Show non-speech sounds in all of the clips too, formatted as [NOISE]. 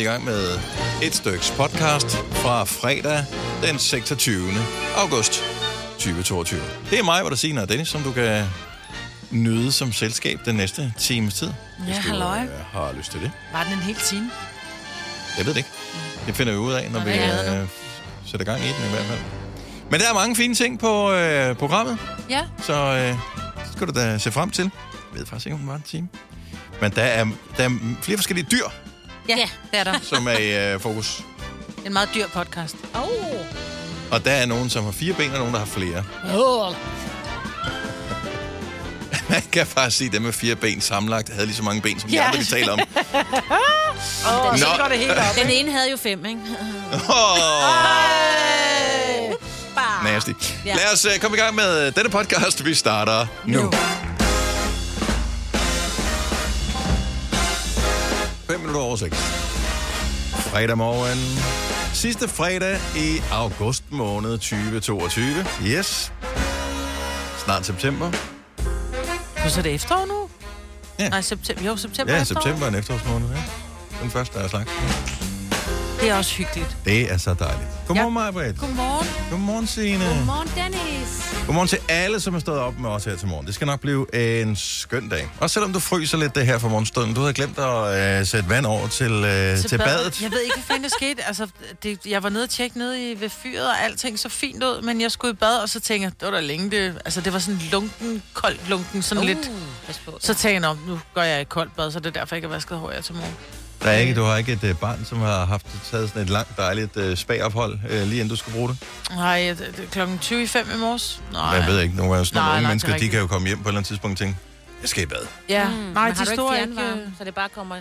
vi i gang med et styks podcast fra fredag den 26. august 2022. Det er mig, hvor der siger Dennis, som du kan nyde som selskab den næste times tid. Ja, halløj. øh, har lyst til det. Var den en hel time? Jeg ved det ikke. Det finder vi ud af, når Nå, vi øh, sætter gang i den i hvert fald. Men der er mange fine ting på øh, programmet, Ja. så øh, skal du da se frem til. Jeg ved faktisk ikke, om det var en time. Men der er, der er flere forskellige dyr, Ja, det er der. som er i øh, fokus. En meget dyr podcast. Oh. Og der er nogen, som har fire ben, og nogen, der har flere. Oh. Man kan faktisk sige, at dem med fire ben sammenlagt havde lige så mange ben, som de Ja. andre, vi taler om. [LAUGHS] Oh, så Nå. går det helt op. Den ene havde jo fem, ikke? Oh, Bare. nasty. Ja. Lad os uh, komme i gang med øh, denne podcast. Vi starter nu. Nu. 5 minutter over 6. Fredag morgen. Sidste fredag i august måned 2022. Yes. Snart september. Så er det efterår nu? Ja. Nej, september. Jo, september Ja, er efterår. september er en efterårsmåned. Ja. Den første, er slags. Det er også hyggeligt. Det er så dejligt. Godmorgen, ja. Majbrit. Godmorgen. Godmorgen, Signe. Godmorgen, Dennis. Godmorgen til alle, som er stået op med os her til morgen. Det skal nok blive en skøn dag. Også selvom du fryser lidt det her for morgenstunden. Du havde glemt at øh, sætte vand over til, øh, til, til badet. Jeg ved ikke, hvad fanden der skete. Altså, det, jeg var nede og tjekke nede i, ved fyret, og alting så fint ud, men jeg skulle i bad, og så tænkte jeg, det var da længe det... Altså, det var sådan lunken, koldt lunken, sådan uh. lidt... På. Så tænkte jeg, "Nå, nu går jeg i koldt bad, så det er derfor, jeg ikke har vasket hår her til morgen. Der er ikke, du har ikke et øh, barn, som har haft taget sådan et langt, dejligt øh, spagophold, øh, lige inden du skulle bruge det? Nej, det, det, er klokken 20 i 5 i morges. Nej. Jeg ved ikke, nogle gange sådan nogle Nej, unge nej, mennesker, det er de rigtigt. kan jo komme hjem på et eller andet tidspunkt og tænke, jeg skal i bad. Ja, Mm, nej, men de har du ikke står ikke... fjernvarme, øh, så det bare kommer...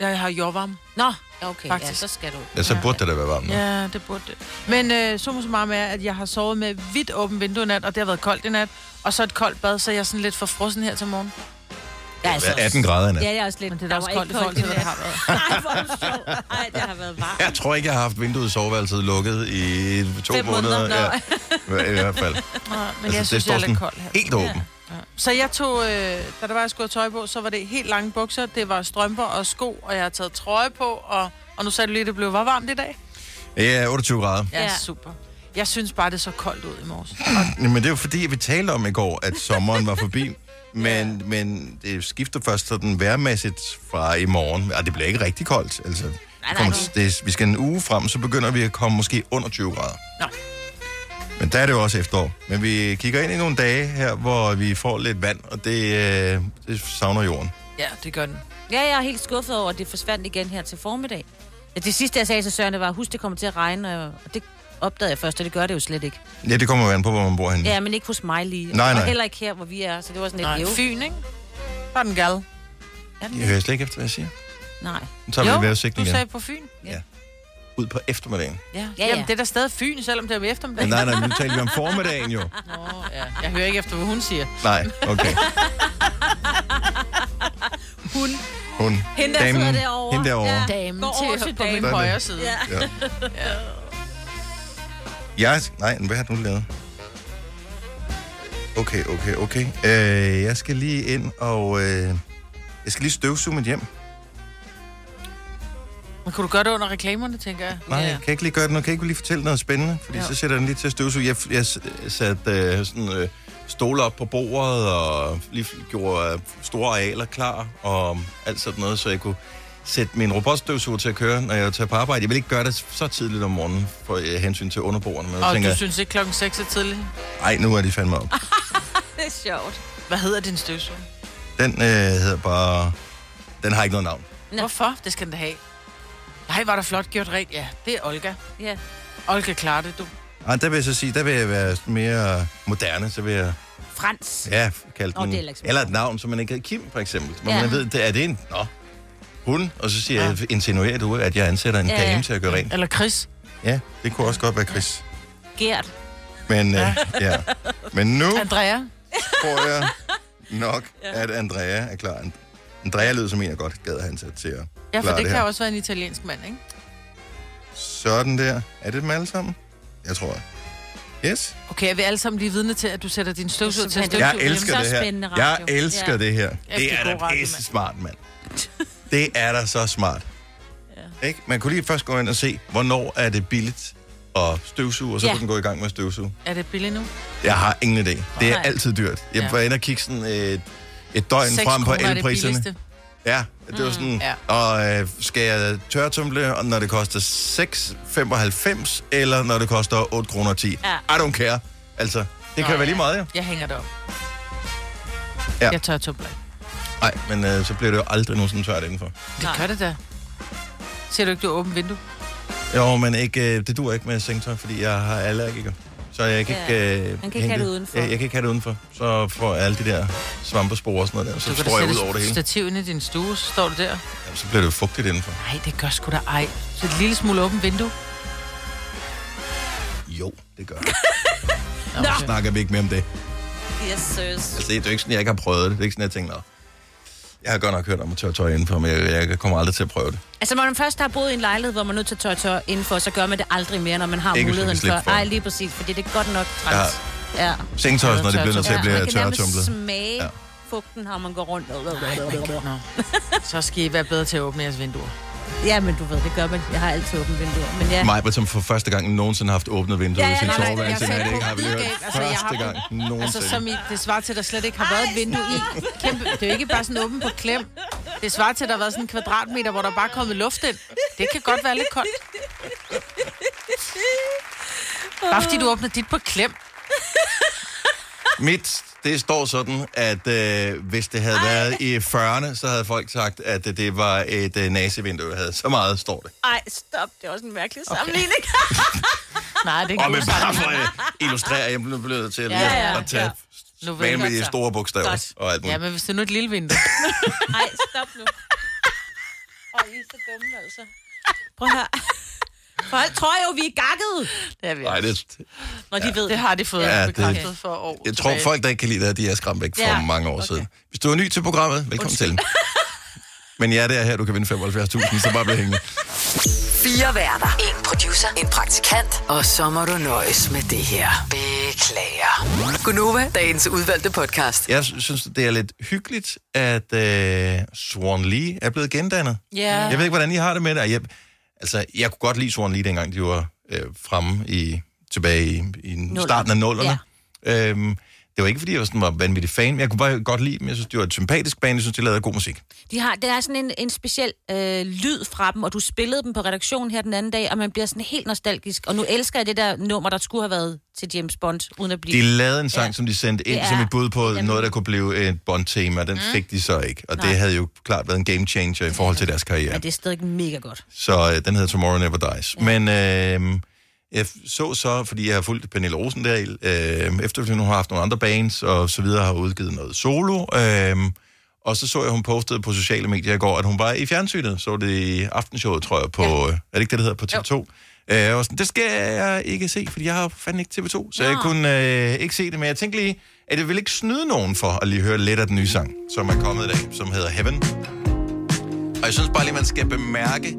Jeg har jordvarme. Nå, okay, Faktisk. ja, så skal du. Ja, så burde det da være varmt. nu. Ja, det burde det. Men øh, summa summarum er, at jeg har sovet med vidt åbent vindue i nat, og det har været koldt i nat. Og så et koldt bad, så jeg er sådan lidt for frossen her til morgen. Ja, altså, Hvad er 18 grader i nat? Ja, det er også lidt. Men det er da der også var koldt i ikke forhold til, hvad det har været. Nej, hvor er du sjov. Nej, det har været varmt. Jeg tror ikke, jeg har haft vinduet i soveværelset lukket i to Fem måneder. måneder, Ja, I hvert fald. Nå, men Altså, jeg synes, står jeg er sådan lidt kold her. Helt åben. Ja. Så jeg tog, øh, da der var, jeg skulle have tøj på, så var det helt lange bukser, det var strømper og sko, og jeg har taget trøje på, og, og nu sagde du lige, at det blev var varmt i dag. Ja, 28 grader. Ja, Ja. super. Jeg synes bare, det så koldt ud i morges. [CLEARS THROAT] Men det er jo fordi, vi talte om i går, at sommeren var forbi. Men, men det skifter først sådan værmæssigt fra i morgen. Og det bliver ikke rigtig koldt. Altså, nej, kommer, nej. det, vi skal en uge frem, så begynder vi at komme måske under 20 grader. Nå. Men der er det jo også efterår. Men vi kigger ind i nogle dage her, hvor vi får lidt vand, og det, øh, det savner jorden. Ja, det gør den. Ja, jeg er helt skuffet over, at det forsvandt igen her til formiddag. Ja, det sidste, jeg sagde til Søren, det var, husk, det kommer til at regne, og det opdagede jeg først, og det gør det jo slet ikke. Ja, det kommer jo an på, hvor man bor henne. Ja, men ikke hos mig lige. Nej, nej. Og heller ikke her, hvor vi er, så det var sådan Nej, lidt, jo. Fyn, ikke? Var den gal. Er den Jeg hører slet ikke efter, hvad jeg siger. Nej. Nu tager vi Jo, vejrudsigten du igen. sagde på Fyn. Ud på eftermiddagen. Ja, ja, ja. Jamen, det er da stadig Fyn, selvom det er ved eftermiddag. Nej, nej, nu taler vi om formiddagen jo. Nå, ja. Jeg hører ikke efter, hvad hun siger. Nej, okay. [LAUGHS] Hun. Hun. Hende, der sidder derovre. Hende derovre. Ja. Damen Gå over til, til på min højre side. Ja. Ja. Jeg, nej, hvad har du lavet? Okay, okay, okay. Øh, jeg skal lige ind og... Øh, jeg skal lige støvsuge mit hjem. Men kunne du gøre det under reklamerne, tænker jeg? Nej, ja. kan jeg ikke lige gøre det nu? Kan jeg ikke lige fortælle noget spændende? Fordi Jo. så sætter jeg den lige til at støvsuge. Jeg, jeg satte øh, sådan, øh, stole op på bordet og lige gjorde øh, store arealer klar og alt sådan noget, så jeg kunne sætte min robotstøvsuger til at køre, når jeg tager på arbejde. Jeg vil ikke gøre det så tidligt om morgenen for øh, hensyn til underbordene. Men Og tænker, du synes ikke klokken 6 er tidligt? ej, nu er de fandme op. [LAUGHS] Det er sjovt. Hvad hedder din støvsuger? Den øh, hedder bare... Den har ikke noget navn. Nå. Hvorfor? Det skal den da have. Nej, var der flot gjort rent. Ja, det er Olga. Ja. Olga klarer det, du. Ej, der vil jeg så sige, der vil jeg være mere moderne, så vil jeg Frans. ja, kalde Nå, den... det er eller et navn, som man ikke hedder Kim, for eksempel. Hvor Ja. man ved, det, er det en... Nå, hun, og så siger ja. jeg, insinuerer du, at jeg ansætter en Ja, ja, ja. dame til at gøre rent. Eller Chris. Ja, det kunne også godt være Chris. Gert. Men, ja. Øh, ja. Men nu Andrea. tror jeg [LAUGHS] nok, at Andrea er klar. Andrea lyder som en, jeg godt gad ansat til at Ja, for det det kan her. også være en italiensk mand, ikke? Sådan der. Er det dem alle sammen? Jeg tror. Yes. Okay, er vi alle sammen lige vidne til, at du sætter din støvsuger til støvsuge? Jeg elsker det her. Jeg elsker Ja. det her. det er da pisse smart, mand. [LAUGHS] Det er da så smart. Ikke? Man kunne lige først gå ind og se, hvornår er det billigt at støvsuge, og så Ja. kunne den gå i gang med at støvsuge. Er det billigt nu? Jeg har ingen idé. Det er Nej. altid dyrt. Jeg Ja. var inde og kigge sådan et, et døgn 6 frem på er det elpriserne. Ja, det var sådan, ja. og øh, skal jeg tørretumle, og når det koster 6,95, eller når det koster 8 kroner 10. Ja. I don't care. Altså, det kan Nå, være ja. lige meget, ja. Jeg hænger det op. Ja. Jeg tør tumler. Nej, men øh, så bliver det jo aldrig nogensinde tørt indenfor. Det gør det da. Ser du ikke, du åbent vindue? Jo, men ikke, øh, det dur ikke med sengetøj, fordi jeg har allergiker. Så jeg kan Ja. ikke... Øh, Man kan ikke hænge have det udenfor. Jeg, jeg kan ikke have det udenfor. Så får jeg alle de der svampespor og sådan noget der, så Du kan står jeg ud over det hele. stativ ind i din stue, så står du der. Jamen, så bliver det jo fugtigt indenfor. Nej, det gør sgu da ej. Så et lille smule åbent vindue. Jo, det gør Nå, [LAUGHS] Nå. Snakker vi ikke mere om det. Yes, sirs. Altså, det er jo ikke sådan, jeg ikke har prøvet det. Det er ikke sådan, jeg tænker, Nå, jeg har godt nok hørt om at tørre tøj indenfor, men jeg, jeg kommer aldrig til at prøve det. Altså, når man først har boet i en lejlighed, hvor man er nødt til at tørre tør indenfor, så gør man det aldrig mere, når man har Ikke muligheden for. for Nej, det. lige præcis, fordi det er godt nok træls. Ja. Sengetøj, når det bliver nødt til at ja. blive man kan nærmest tørretumlet. smage Ja. fugten, når man går rundt. Nå. Så skal I være bedre til at åbne jeres vinduer. Ja, men du ved, det gør man. Jeg har altid åbent vinduer. Men ja, Mig, som for første gang nogensinde har haft åbnet vinduet Ja, i ja, sin nej, nej, soveværelse. jeg sagde det ikke har vi hørt. Altså, jeg Første gang nogensinde. Altså, som i, det svarer til, at der slet ikke har været et vindue i. Kæmpe, det er jo ikke bare sådan åbent på klem. Det svarer til, at der har været sådan en kvadratmeter, hvor der bare er kommet luft ind. Det kan godt være lidt koldt. Bare fordi du åbner dit på klem. Mit, det står sådan, at øh, hvis det havde været i 40'erne, så havde folk sagt, at øh, det var et øh, nazivindue, jeg havde. Så meget står det. ej, stop. Det er også en mærkelig sammenligning. [LAUGHS] Nej, det er Og ikke med god bare for at illustrere, jeg blev blevet til at, Ja, lige ja, at tage ja. Jeg med de store bogstaver Godt. og alt Ja, men hvis det er nu et lille vindue. [LAUGHS] Nej, stop nu. [LAUGHS] Åh, I er så dumme, altså. Prøv her. Folk tror jo, vi er gakket, Det er vi Nej, det, når de ved Det har de fået Ja, ja, det- bekræftet for år jeg tror, folk, der ikke kan lide det, her, de er skræmt væk for Ja, mange år okay. siden. Hvis du er ny til programmet, velkommen til. Men ja, det er her, du kan vinde 75.000, så bare bliv hængende. Fire værter. En producer. En praktikant. Og så må du nøjes med det her. Beklager. Gunova, dagens udvalgte podcast. Jeg synes, det er lidt hyggeligt, at øh, Swan Lee er blevet gendannet. Ja. Jeg ved ikke, hvordan I har det med det. Jeg, altså, jeg kunne godt lide Swan Lee, dengang de var øh, fremme i, tilbage i, i starten af nullerne. Ja. Øhm, det var ikke, fordi jeg var, sådan, var vanvittig fan, men jeg kunne bare godt lide dem. Jeg synes, det var et sympatisk band. Jeg synes, de lavede god musik. De har, det er sådan en, en speciel øh, lyd fra dem, og du spillede dem på redaktionen her den anden dag, og man bliver sådan helt nostalgisk. Og nu elsker jeg det der nummer, der skulle have været til James Bond, uden at blive... De lavede en sang, ja. Ja. som de sendte ind er- som et bud på Jamen. noget, der kunne blive et Bond-tema. Den mm. fik de så ikke. Og Nej. det havde jo klart været en game changer i forhold til deres karriere. Men det er stadig mega godt. Så øh, den hedder Tomorrow Never Dies. Ja. Men øh, jeg så så, fordi jeg har fulgt Pernille Rosendal, øh, efterfølgende hun har haft nogle andre bands, og så videre har udgivet noget solo. Øh, og så så jeg, hun postede på sociale medier i går, at hun var i fjernsynet. Så det i aftenshowet, tror jeg, på... Ja. Er det ikke det, der hedder på TV2? Øh, jeg var sådan, det skal jeg ikke se, fordi jeg har fandme ikke TV2. Så jeg Nå. kunne øh, ikke se det, men jeg tænkte lige, at jeg vil ikke snyde nogen for at lige høre lidt af den nye sang, som er kommet i dag, som hedder Heaven. Og jeg synes bare lige, man skal bemærke,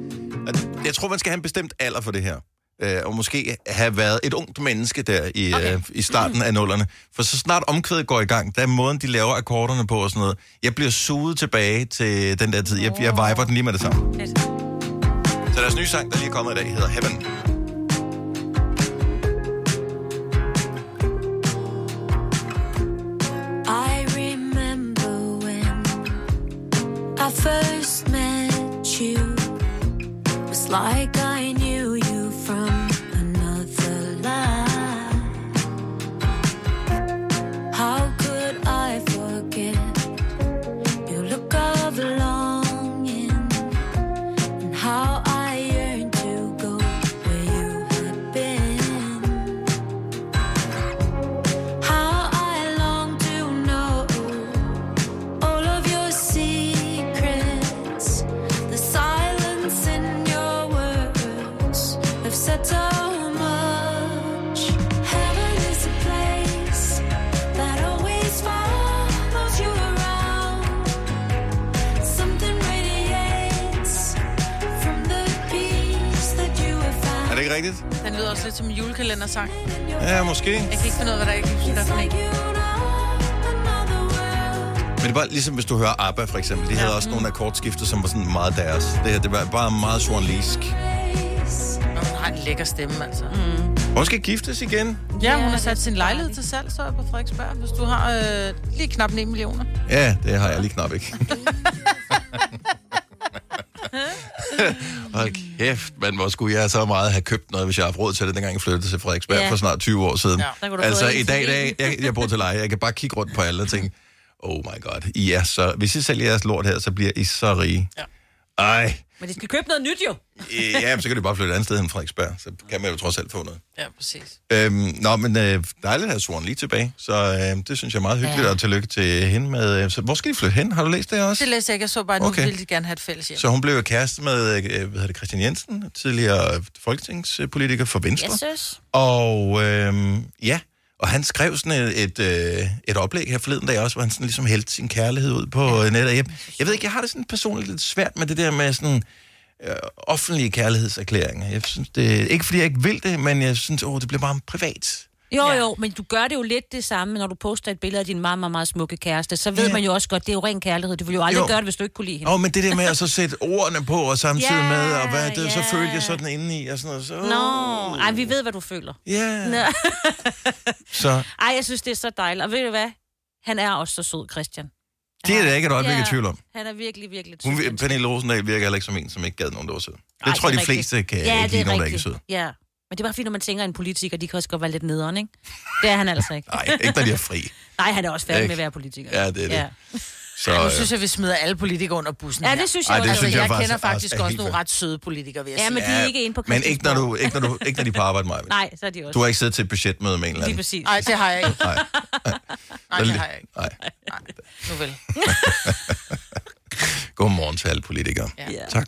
at jeg tror, man skal have en bestemt alder for det her. Øh, og måske have været et ungt menneske der i, okay. øh, i starten af nullerne. For så snart omkvædet går i gang, der er måden, de laver akkorderne på og sådan noget. Jeg bliver suget tilbage til den der tid. Jeg, jeg viber den lige med det samme. Så deres nye sang, der lige er kommet i dag, hedder Heaven. I remember when I first met you. It was like I Den lyder også lidt som en julekalendersang. Ja, måske. Jeg kan ikke finde ud af, hvad der er you know another world. Men det var ligesom, hvis du hører ABBA for eksempel. De havde også nogle akkordskifter, som var sådan meget deres. Det her, det var bare meget journalisk. Og hun har en lækker stemme, altså. Mm. Hun skal giftes igen. Ja, hun Ja, har det sat sin lejlighed til salg så på Frederiksberg, hvis du har øh, lige knap 9 millioner. Ja, det har jeg lige knap ikke. [LAUGHS] [LAUGHS] [LAUGHS] Hold kæft, man, hvor skulle jeg så meget have købt noget, hvis jeg har haft råd til det, dengang jeg flyttede til Frederiksberg Ja. for snart 20 år siden. Ja, altså i dag, dag jeg, jeg bor til leje, jeg kan bare kigge rundt på alle og tænke, oh my god, I er så, hvis I sælger jeres lort her, så bliver I så rige. Ja. Ej, Men de skal købe noget nyt jo. ja, men så kan de bare flytte et andet sted end Frederiksberg, så kan man jo trods alt få noget. Ja, præcis. Øhm, nå, men øh, dejligt at have Swan lige tilbage, så øh, det synes jeg er meget hyggeligt, Ja. og tillykke til hende med... Øh, så hvor skal de flytte hen? Har du læst det også? Det læste jeg ikke. Jeg så bare, at nu Okay. ville de gerne have et fælles hjem. Så hun blev jo kæreste med øh, hvad hedder det, Christian Jensen, tidligere folketingspolitiker for Venstre. Jeg synes. Og øh, ja, og han skrev sådan et, et, øh, et oplæg her forleden dag også, hvor han sådan ligesom hældte sin kærlighed ud på ja. nettet. Jeg, jeg ved ikke, jeg har det sådan personligt lidt svært med det der med sådan øh, offentlige kærlighedserklæringer. Jeg synes det, ikke fordi jeg ikke vil det, men jeg synes, åh, det bliver bare privat. Jo, Ja. jo, men du gør det jo lidt det samme, når du poster et billede af din meget, meget, meget smukke kæreste. Så ved Ja. man jo også godt, det er jo ren kærlighed. Du vil jo aldrig Jo. gøre det, hvis du ikke kunne lide hende. Åh, men det der med at så sætte ordene på, og samtidig Ja, med, og hvad det, så ja. følte jeg sådan indeni, og sådan noget. Så, Nå, ej, vi ved, hvad du føler. Ja, Nå. [LAUGHS] så Ej, jeg synes, det er så dejligt. Og ved du hvad? Han er også så sød, Christian. det er der ikke et øjeblik i Ja. tvivl om. Han er virkelig, virkelig sød. Hun. Pernille Rosendal virker heller ikke som en, som ikke gad nogen, der var sød. Det Ej, tror det de er fleste rigtigt. kan ja, ikke det lide nogen, der ikke er rigtigt. sød. Ja. Men det er bare fordi, når man tænker, at en politiker, de kan også godt være lidt nederen, ikke? Det er han altså ikke. [LAUGHS] Nej, ikke når de er fri. Nej, han er også færdig med at være politiker. Ja, det er det. Ja, Så, Nu øh, synes jeg, vi smider alle politikere under bussen ja det synes jeg Ej, også. det Altså, synes jeg, jeg faktisk kender også faktisk også nogle ret søde politikere, vil jeg Ja, men de er ikke inde på men ikke når, du, ikke, når du, ikke når de er på arbejde, Maja. Nej, så er de også. Du har ikke siddet til et budgetmøde med en eller Lige anden. præcis. Nej, det har jeg ikke. Nej, Nej, det har jeg ikke. nej. Nu vel. [LAUGHS] Godmorgen til alle politikere. Ja. Ja. Tak.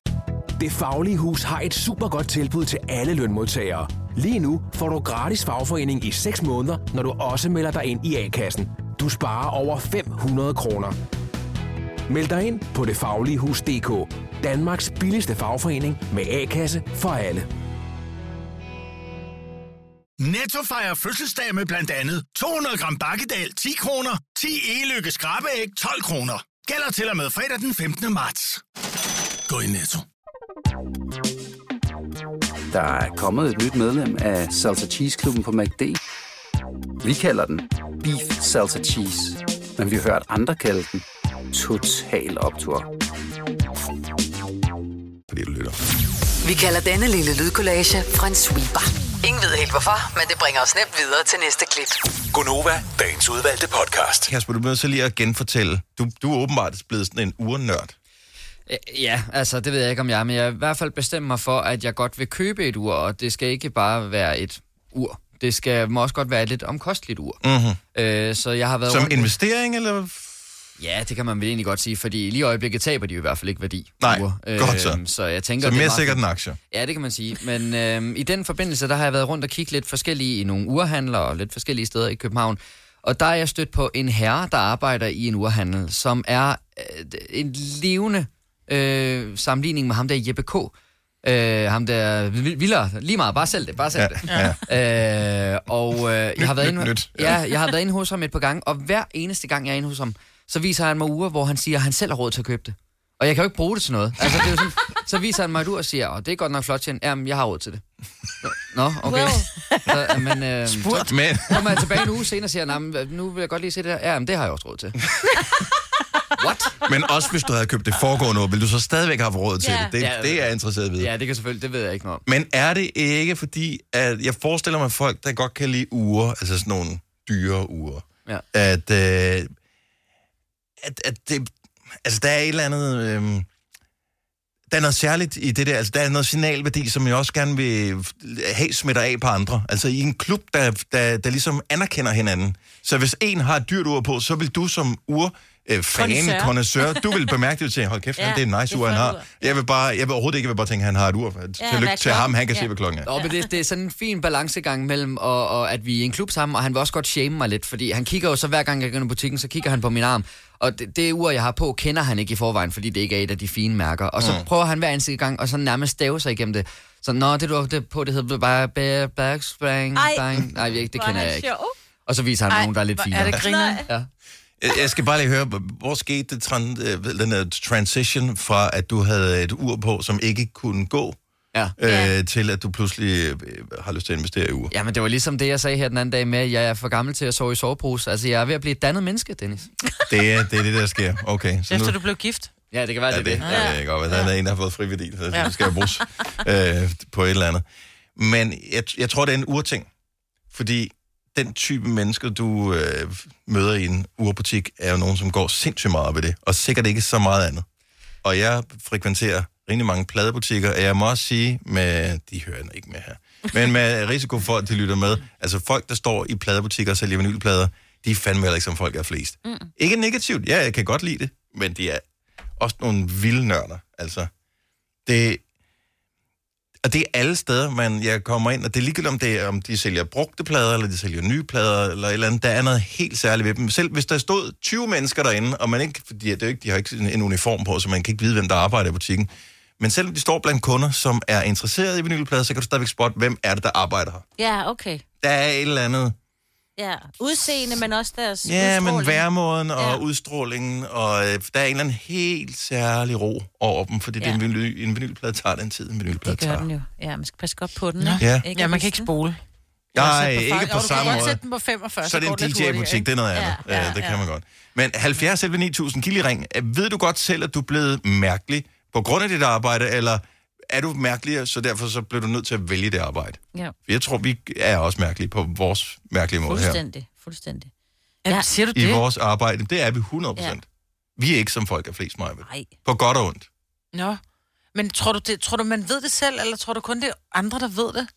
Det Faglige Hus har et super godt tilbud til alle lønmodtagere. Lige nu får du gratis fagforening i 6 måneder, når du også melder dig ind i A-kassen. Du sparer over 500 kroner. Meld dig ind på detfagligehus.dk. Danmarks billigste fagforening med A-kasse for alle. Netto fejrer fødselsdag med blandt andet 200 gram bakkedal 10 kroner, 10 e-lykke skrabeæg 12 kroner. Gælder til og med fredag den 15. marts. Gå i Netto. Der er kommet et nyt medlem af Salsa Cheese Klubben på MACD. Vi kalder den Beef Salsa Cheese, men vi har hørt andre kalde den Total Optor. Fordi du lytter. Vi kalder denne lille lydkollage en sweeper. Ingen ved helt hvorfor, men det bringer os nemt videre til næste klip. Gonova, dagens udvalgte podcast. Kasper, du bliver så lige at genfortælle. Du, du er åbenbart blevet sådan en urnørd. Øh, Ja, altså det ved jeg ikke om jeg er, men jeg i hvert fald bestemt mig for, at jeg godt vil købe et ur, og det skal ikke bare være et ur. Det skal må også godt være et lidt omkosteligt ur. Mm-hmm. Øh, så jeg har været Som rundt- investering, eller? Ja, det kan man vel egentlig godt sige, fordi lige i øjeblikket taber de jo i hvert fald ikke værdi. Nej, ure. godt så. Så jeg tænker, Så det er mere meget sikkert fint. en aktie. Ja, det kan man sige. Men øh, i den forbindelse, der har jeg været rundt og kigge lidt forskellige i nogle urhandler og lidt forskellige steder i København. Og der er jeg stødt på en herre, der arbejder i en urhandel, som er øh, en levende øh, sammenligning med ham der Jeppe K. Øh, ham der vildere, lige meget, bare selv det, bare selv Ja, det. Ja. Øh, og øh, jeg har været inde, nyt. ja, jeg har været inde hos ham et par gange, og hver eneste gang, jeg er inde hos ham, så viser han mig uger, hvor han siger, at han selv har råd til at købe det. Og jeg kan jo ikke bruge det til noget. Altså, det er jo sådan, så viser han mig et ur og siger, og det er godt nok flot, Jen. Jamen, jeg har råd til det. Nå, okay. Så, men, øh, så Men, kommer jeg tilbage en uge senere og siger, "Nå, men, nu vil jeg godt lige se det der. Ja, men det har jeg også råd til. [LAUGHS] What? men også hvis du havde købt det foregående år, vil du så stadigvæk have råd til Ja. det? Det, Ja. det er jeg interesseret ved. Ja, det kan selvfølgelig, det ved jeg ikke noget om. Men er det ikke fordi, at jeg forestiller mig folk, der godt kan lide uger, altså sådan nogle dyre uger, Ja. at, øh, at, at det, altså der er et eller andet, øh, der er noget særligt i det der, altså der er noget signalværdi, som jeg også gerne vil have smitter af på andre. Altså i en klub, der, der, der ligesom anerkender hinanden. Så hvis en har et dyrt ur på, så vil du som ur øh, fan, Connoisseur. connoisseur. Du vil bemærke det til, hold kæft, Ja, ja, det er et nice ur, han har. Jeg vil bare, jeg vil overhovedet ikke, jeg vil bare tænke, at han har et ur. Tillykke er til ham, han kan Ja. se, hvad klokken er. Nå, men det, det er sådan en fin balancegang mellem, og, og at vi er i en klub sammen, og han vil også godt shame mig lidt, fordi han kigger jo så hver gang, jeg går ind i butikken, så kigger han på min arm, og det, det ur, jeg har på, kender han ikke i forvejen, fordi det ikke er et af de fine mærker. Og så mm. prøver han hver eneste gang, og så nærmest stave sig igennem det. Så nå, det du har det på, det hedder bare Bear Backspring. Bang. Nej, det er kender han jeg ikke. Og så viser han nogen, der er lidt finere. Er det griner? Ja. Jeg- skal bare lige høre, hvor skete det, øh, den her transition fra, at du havde et ur på, som ikke kunne gå, Ja. øh, til at du pludselig øh, har lyst til at investere i ur? Ja, men det var ligesom det, jeg sagde her den anden dag med, at jeg er for gammel til at sove i sovebrus. Altså, jeg er ved at blive et dannet menneske, Dennis. [LAUGHS] Det er det, er det der sker. Okay, så nu... Efter du blev gift. Ja, det kan være, Ja, det det, er det. ja. det kan godt være. Der er en, der har fået friværdi, så Ja. det skal jo bruges øh, på et eller andet. Men jeg, jeg tror, det er en urting. Fordi den type mennesker, du øh, møder i en urbutik, er jo nogen, som går sindssygt meget i det. Og sikkert ikke så meget andet. Og jeg frekventerer rimelig mange pladebutikker, og jeg må også sige, med, de hører ikke med her, men med risiko for, at de lytter med, altså folk, der står i pladebutikker og sælger vinylplader, de er fandme heller ikke som folk er flest. Mm. Ikke negativt, ja, jeg kan godt lide det, men de er også nogle vilde nørder, altså. Det, og det er alle steder, man jeg kommer ind, og det er ligegyldigt, om, det er, om de sælger brugte plader, eller de sælger nye plader, eller et eller andet. Der er noget helt særligt ved dem. Selv hvis der stod 20 mennesker derinde, og man ikke, fordi det er ikke, de har ikke en, en uniform på, så man kan ikke vide, hvem der arbejder i butikken. Men selvom de står blandt kunder, som er interesseret i vinylplader, så kan du stadigvæk spotte, hvem er det, der arbejder her. Ja, okay. Der er et eller andet, Ja, udseende, men også deres ja, men udstråling. væremåden og Ja. udstrålingen, og øh, der er en eller anden helt særlig ro over dem, fordi ja. det er en, vinyl, en vinylplade tager den tid, en vinylplade Det gør tager. den jo. Ja, man skal passe godt på den. Ja. Ja, man kan ikke spole. Nej, Jeg har sat ikke på Jo, du samme kan godt måde. sætte den på 45, så er det går en DJ-butik, det er noget andet. Ja, Ja, ja, det kan ja. man godt. Men 70 selv 9000 Kiliring, ved du godt selv, at du er blevet mærkelig på grund af dit arbejde, eller er du mærkelig, så derfor så bliver du nødt til at vælge det arbejde? Ja, For jeg tror, vi er også mærkelige på vores mærkelige måde her. fuldstændig. Fuldstændig. Ja, Ja. siger du I det? vores arbejde, det er vi 100 procent. Vi er ikke som folk er flest. Nej. På godt og ondt. Nå. Men tror du, det, tror du, man ved det selv, eller tror du kun, det er andre, der ved det?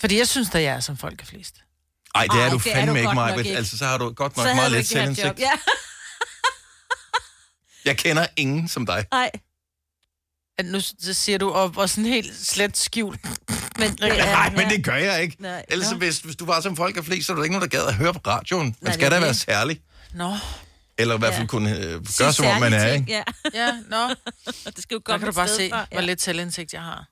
Fordi jeg synes, at jeg er som folk er flest. Ej, det er Ej, du det er fandme du ikke, ikke. Altså, så har du godt nok Så meget let selvindsigt. Ja, Jeg kender ingen som dig. nej. At nu så siger du, og, og sådan helt slet skjult. Men [LAUGHS] det er, Nej, men det gør jeg ikke. Nej. Ellers, hvis, hvis du var som folk er flest, så er der ikke nogen, der gad at høre på radioen. Man Nej, skal det da være det. særlig. Nå. Eller i hvert fald Ja. kunne øh, gøre, som om man er, særlige ikke? ting, Ja, Ja, nå. [LAUGHS] det skal jo Der komme kan du bare se, fra. hvor lidt selvindsigt jeg har.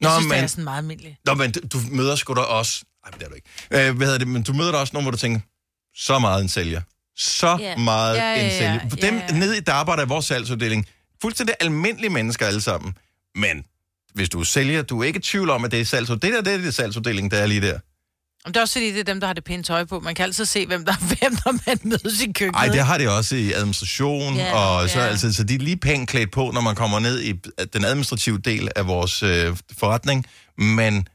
Nå, Jeg synes, det men, er sådan meget almindeligt. nå, men du møder sgu da også... Nej, det er du ikke. Øh, hvad hedder det? Men du møder da også nogen, hvor du tænker, så meget en sælger. Så Ja. meget Ja, ja, en ja, sælger. For dem ja, ja. nede, der arbejder i vores salgsuddeling, fuldstændig almindelige mennesker alle sammen. Men hvis du sælger, du er ikke i tvivl om, at det er salgsuddeling. Det der, det er det salgsuddeling, der er lige der. Men det er også fordi, det er dem, der har det pæne tøj på. Man kan altid se, hvem der er [LAUGHS] hvem, når man mødes i køkkenet. Nej, det har de også i administration, Ja, og så, ja. altså, så de er lige pænt klædt på, når man kommer ned i den administrative del af vores øh, forretning. Men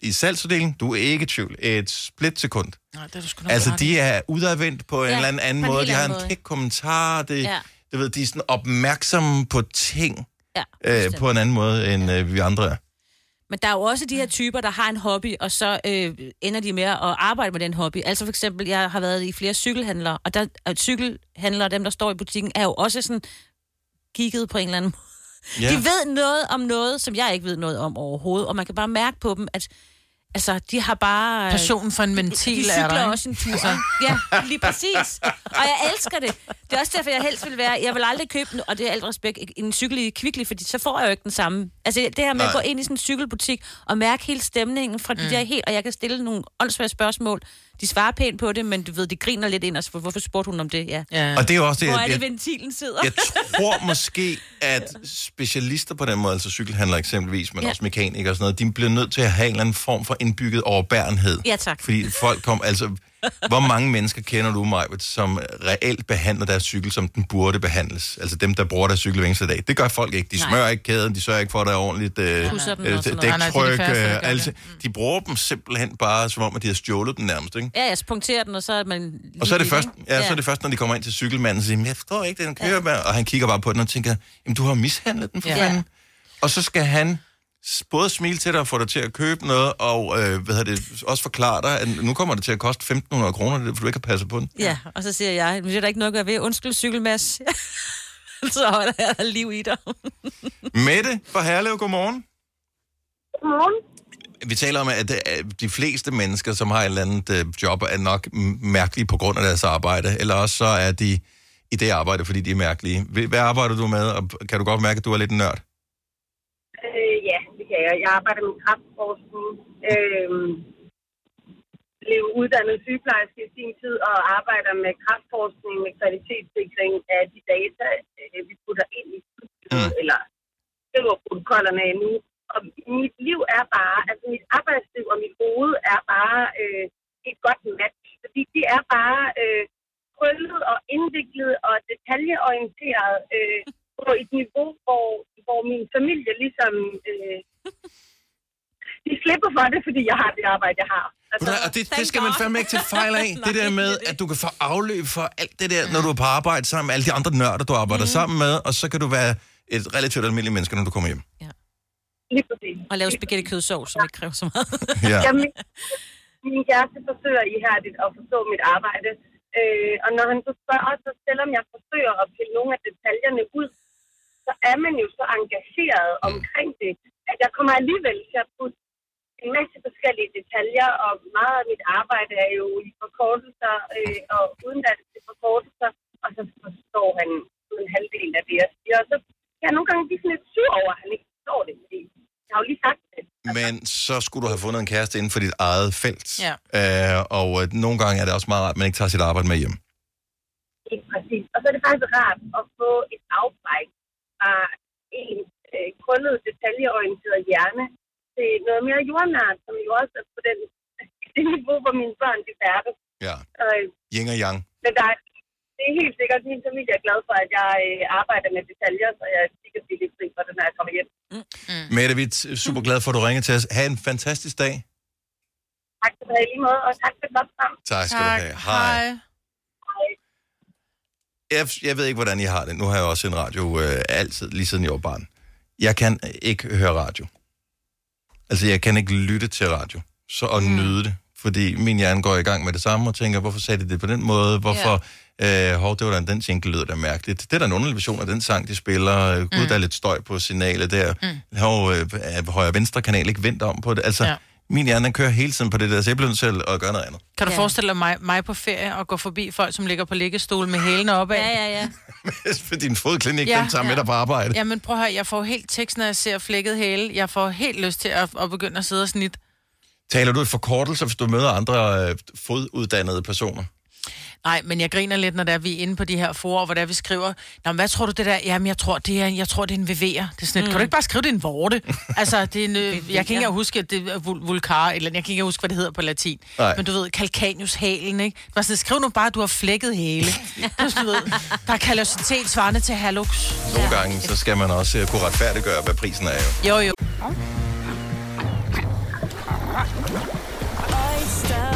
i salgsuddelingen, du er ikke i tvivl. Et splitsekund. Nej, det er du sgu nok Altså, de er udadvendt på en Ja, eller anden, anden en måde. De har en kæk kommentar. Det, Ja. Du ved, de er sådan opmærksomme på ting Ja, øh, på en anden måde, end øh, vi andre er. Men der er jo også de her typer, der har en hobby, og så øh, ender de med at arbejde med den hobby. Altså for eksempel, jeg har været i flere cykelhandlere, og der og cykelhandlere, dem der står i butikken, er jo også sådan kigget på en eller anden måde. Ja. De ved noget om noget, som jeg ikke ved noget om overhovedet, og man kan bare mærke på dem, at altså, de har bare... Passionen for en de, ventil de er cykler der, ikke? også en tur. Altså. Ja, lige præcis. Og jeg elsker det. Det er også derfor, jeg helst vil være... Jeg vil aldrig købe, den, og det er alt respekt, en cykel i Kvickly, fordi så får jeg jo ikke den samme. Altså det her med at Nej. gå ind i sådan en cykelbutik og mærke hele stemningen fra de Mm. der helt... Og jeg kan stille nogle åndssvære spørgsmål. De svarer pænt på det, men du ved, de griner lidt ind. Og så, hvorfor spurgte hun om det? Ja. Ja. Og det er jo også det, Hvor er det, jeg, ventilen sidder? jeg [LAUGHS] tror måske, at specialister på den måde, altså cykelhandlere eksempelvis, men ja. også mekanikere og sådan noget, de bliver nødt til at have en eller anden form for indbygget overbærenhed. Ja, tak. Fordi folk kom, altså, hvor mange mennesker kender du, Majbet, som reelt behandler deres cykel, som den burde behandles? Altså dem, der bruger deres cykel hver dag. Det gør folk ikke. De Nej. smører ikke kæden, de sørger ikke for, at der er ordentligt øh, øh. Nej, nej, dæktryk. Øh, altså, det. de bruger dem simpelthen bare, som om, at de har stjålet dem nærmest. Ikke? Ja, jeg punkterer den, og så er man... Og så er, det først, ja, så er det først, når de kommer ind til cykelmanden og siger, "Men jeg forstår ikke, den kører med. Og han kigger bare på den og tænker, jamen du har mishandlet den for Ja. ja. fanden. Og så skal han både smile til dig og få dig til at købe noget, og øh, hvad hedder det, også forklare dig, at nu kommer det til at koste 1.500 kroner, det er, for du ikke har passet på den. Ja, og så siger jeg, men det er der ikke noget at gøre ved. Undskyld, cykelmas. [LAUGHS] så holder jeg liv i dig. [LAUGHS] Mette fra Herlev, godmorgen. Godmorgen. Vi taler om, at øh, de fleste mennesker, som har et eller andet øh, job, er nok mærkelige på grund af deres arbejde, eller også så er de i det arbejde, fordi de er mærkelige. Hvad arbejder du med, og kan du godt mærke, at du er lidt nørd? Jeg. Jeg arbejder med kraftforskning. Øh, blev uddannet sygeplejerske i sin tid og arbejder med kraftforskning med kvalitetssikring af de data, øh, vi putter ind i studiet, mm. eller skriver protokollerne af nu. Og mit liv er bare, altså mit arbejdsliv og mit hoved er bare øh, et godt match, fordi det er bare øh, krøllet og indviklet og detaljeorienteret øh, på et niveau, hvor, hvor min familie ligesom... Øh, de slipper for det, fordi jeg har det arbejde, jeg har. Altså, Og det, det skal man fandme ikke til fejl af. [LAUGHS] det der med, at du kan få afløb for alt det der, når du er på arbejde sammen med alle de andre nørder, du arbejder mm. sammen med, og så kan du være et relativt almindeligt menneske, når du kommer hjem. Lige præcis. Og lave spaghetti kødsovs, som ikke kræver så meget. Ja. Jamen, min kæreste forsøger ihærdigt at forstå mit arbejde. Øh, og når han så spørger, så selvom jeg forsøger at pille nogle af detaljerne ud, så er man jo så engageret omkring det, at jeg kommer alligevel til at putte en masse forskellige detaljer, og meget af mit arbejde er jo i forkortelser øh, og uddannelse forkortelser, og så forstår han en halvdel af det, jeg siger. Og så kan jeg nogle gange blive sådan lidt sur over, at han ikke forstår det, fordi jeg har jo lige sagt det. Men så skulle du have fundet en kæreste inden for dit eget felt. Ja. Øh, og øh, nogle gange er det også meget rart, at man ikke tager sit arbejde med hjem. Ikke præcis. Og så er det faktisk rart at få et afbræk fra en øh, krøllet, detaljeorienteret hjerne til noget mere jordnært, som jo også er på den, [LAUGHS] det niveau, hvor mine børn de færdes. Ja. Øh, Yin og yang. men der er, det er helt sikkert, min familie er glad for, at jeg øh, arbejder med detaljer, så jeg er sikkert blive lidt fri for det, når jeg kommer hjem. Mm. Mette, vi er super glade for, at du ringer til os. Ha' en fantastisk dag. Tak skal du have i lige måde, og tak for godt program. Tak skal du have. Hej. Jeg, jeg ved ikke, hvordan I har det. Nu har jeg også en radio øh, altid, lige siden jeg var barn. Jeg kan ikke høre radio. Altså, jeg kan ikke lytte til radio så, og mm. nyde det. Fordi min hjerne går i gang med det samme og tænker, hvorfor sagde de det på den måde? Hvorfor... Ja. Øh, hov, det var da, den jingle lyder da mærkeligt. Det er da en underlig version af den sang, de spiller. Øh, Gud, Mm. der er lidt støj på signalet der. Mm. Hov, øh, er højre og venstre kanal ikke vendt om på det. Altså, Ja. Min hjerne den kører hele tiden på det der, så jeg bliver nødt til at gøre noget andet. Kan du Ja. ja. forestille dig mig, mig på ferie og gå forbi folk, som ligger på liggestol med hælene opad? Ja, ja, ja. [LAUGHS] For din fodklinik, ja, den tager ja. med dig på arbejde. Ja, men prøv at høre, jeg får helt tekst, når jeg ser flækket hæle. Jeg får helt lyst til at, at begynde at sidde og snit. Taler du i forkortelser, hvis du møder andre øh, foduddannede personer? Nej, men jeg griner lidt, når der er vi er inde på de her forer, hvor der vi skriver, Nå, men hvad tror du det der? Jamen, jeg tror, det er, jeg tror, det er en VV'er. Det er sådan mm. Kan du ikke bare skrive, det er en vorte? [LAUGHS] altså, det er en, øh, jeg kan ikke engang huske, at det er vul- vulkar, eller jeg kan ikke huske, hvad det hedder på latin. Nej. Men du ved, kalkaniushalen, ikke? Det var sådan, skriv nu bare, at du har flækket sådan, [LAUGHS] du ved, der er kalositet svarende til halux. Nogle gange, så skal man også øh, kunne retfærdiggøre, hvad prisen er jo. Jo, jo. Oyster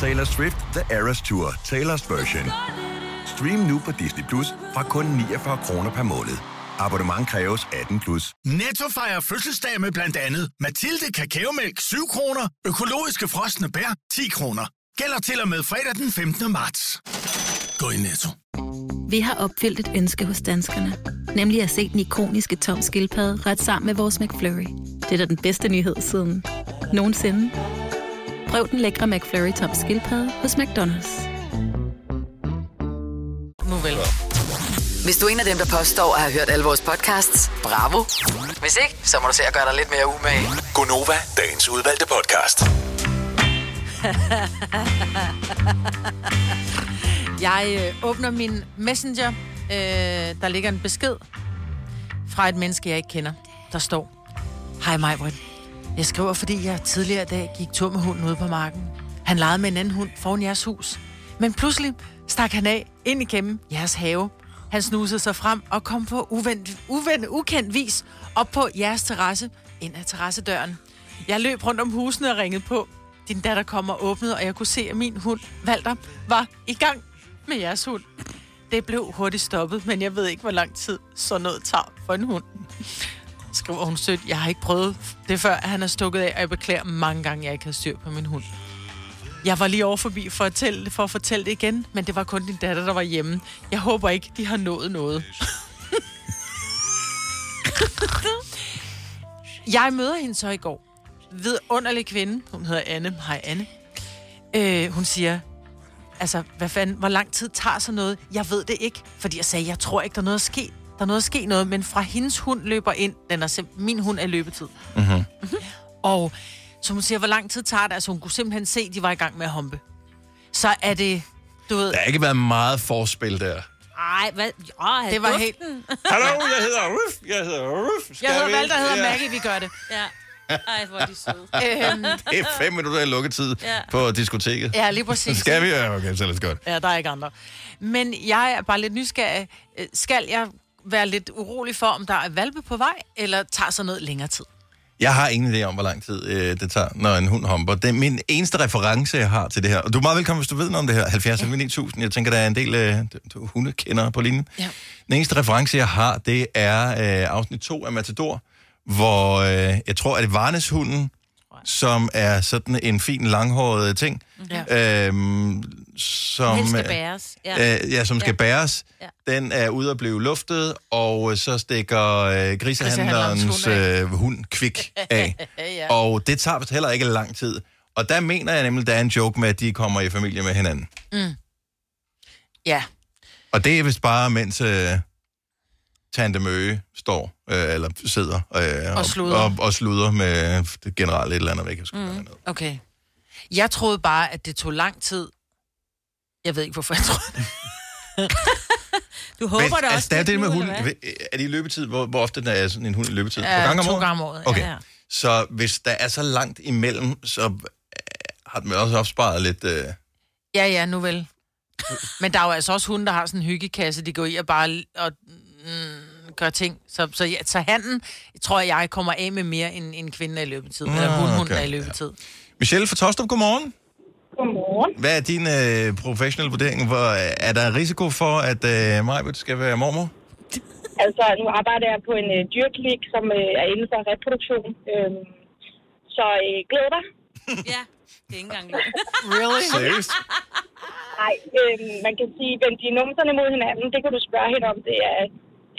Taylor Swift The Eras Tour, Taylor's version. Stream nu på Disney Plus fra kun 49 kroner per måned. Abonnement kræves 18 plus. Netto fejrer fødselsdag med blandt andet Mathilde Kakaomælk 7 kroner, økologiske frosne bær 10 kroner. Gælder til og med fredag den 15. marts. Gå i Netto. Vi har opfyldt et ønske hos danskerne. Nemlig at se den ikoniske tom skildpadde ret sammen med vores McFlurry. Det er da den bedste nyhed siden nogensinde. Prøv den lækre McFlurry tom skildpadde hos McDonald's. Nu vel. Hvis du er en af dem, der påstår at have hørt alle vores podcasts, bravo. Hvis ikke, så må du se at gøre dig lidt mere umage. Gonova, dagens udvalgte podcast. [LAUGHS] Jeg øh, åbner min messenger. Øh, der ligger en besked fra et menneske, jeg ikke kender. Der står, Hej Majbrit. Jeg skriver, fordi jeg tidligere i dag gik tur med hunden ude på marken. Han legede med en anden hund foran jeres hus. Men pludselig stak han af ind igennem jeres have. Han snusede sig frem og kom på uvendt, uvendt, ukendt vis op på jeres terrasse ind ad terrassedøren. Jeg løb rundt om husene og ringede på. Din datter kom og åbnede, og jeg kunne se, at min hund, Valter, var i gang med jeres hund. Det blev hurtigt stoppet, men jeg ved ikke, hvor lang tid sådan noget tager for en hund. Skriver hun sødt, jeg har ikke prøvet det før, at han er stukket af, og jeg beklager mange gange, at jeg ikke havde styr på min hund. Jeg var lige over forbi for at, fortælle, for at fortælle det igen, men det var kun din datter, der var hjemme. Jeg håber ikke, de har nået noget. [LAUGHS] jeg møder hende så i går. Vidunderlig kvinde. Hun hedder Anne. Hej Anne. Øh, hun siger, altså, hvad fanden, hvor lang tid tager så noget? Jeg ved det ikke, fordi jeg sagde, jeg tror ikke, der er noget at ske. Der er noget at ske noget, men fra hendes hund løber ind, den er sim- min hund er løbetid. Mm-hmm. Og så hun siger, hvor lang tid tager det? Altså, hun kunne simpelthen se, at de var i gang med at humpe. Så er det, du ved... Der har ikke været meget forspil der. Ej, hvad? Oh, Det var helt... Hallo, jeg hedder Ruff. Jeg hedder Ruff. Jeg hedder vi- Valter, hedder Ja. Maggie, vi gør det. Ja. Ej, hvor er de søde. [LAUGHS] Øhm, Det er fem minutter i lukketid Ja. på diskoteket. Ja, lige præcis. Skal vi? Ja, okay, så er det godt. Ja, der er ikke andre. Men jeg er bare lidt nysgerrig. Øh, Skal jeg være lidt urolig for, om der er valpe på vej, eller tager så noget længere tid? Jeg har ingen idé om, hvor lang tid øh, det tager, når en hund humper. Det er min eneste reference, jeg har til det her. Og du er meget velkommen, hvis du ved noget om det her. 70 ja. 9000. Jeg tænker, der er en del øh, hundekendere på linjen. Ja. Den eneste reference, jeg har, det er øh, afsnit 2 af Matador, hvor øh, jeg tror, at det Varnes-hunden, som er sådan en fin, langhåret ting, Ja. øhm, som, Den skal bæres. Ja, øh, ja som skal Ja. bæres. Ja. Den er ude at blive luftet, og øh, så stikker øh, grisehandlerens øh, hund kvik af. [LAUGHS] ja. Og det tager heller ikke lang tid. Og der mener jeg nemlig, der er en joke med, at de kommer i familie med hinanden. Mm. Ja. Og det er vist bare, mens øh, Tante Møge står, øh, eller sidder øh, Og sludrer. og, og sluder med det generelt et eller andet, jeg kan Mm. Okay. Jeg troede bare, at det tog lang tid. Jeg ved ikke, hvorfor jeg troede det. Du Men, altså, der er det med hunden. Er det i løbetid? Hvor, hvor ofte der er sådan en hund i løbetid? Ja, På gang om to året? gange om året, ja. Okay. Ja. Så hvis der er så langt imellem, så øh, har den også opsparet lidt... Øh... Ja, ja, nu vel. Men der er jo altså også hunde, der har sådan en hyggekasse, de går i og bare og, mm, gør ting. Så, så, ja, så handen, tror jeg, kommer af med mere end en kvinde er i løbetid. Nå, eller hun, hun okay, er i løbetid. Michelle fra Tostrup, godmorgen. Godmorgen. Hvad er din øh, professionelle vurdering? Hvor, er der risiko for, at øh, Majbert skal være mormor? [LAUGHS] Altså, nu arbejder jeg på en øh, dyrklinik, som øh, er inden for reproduktion. Øhm, så øh, glæd dig. [LAUGHS] ja, det er ikke engang løgn. [LAUGHS] Really? Seriøst? Nej, øh, man kan sige, vend de numserne mod hinanden, det kan du spørge hende om. Det er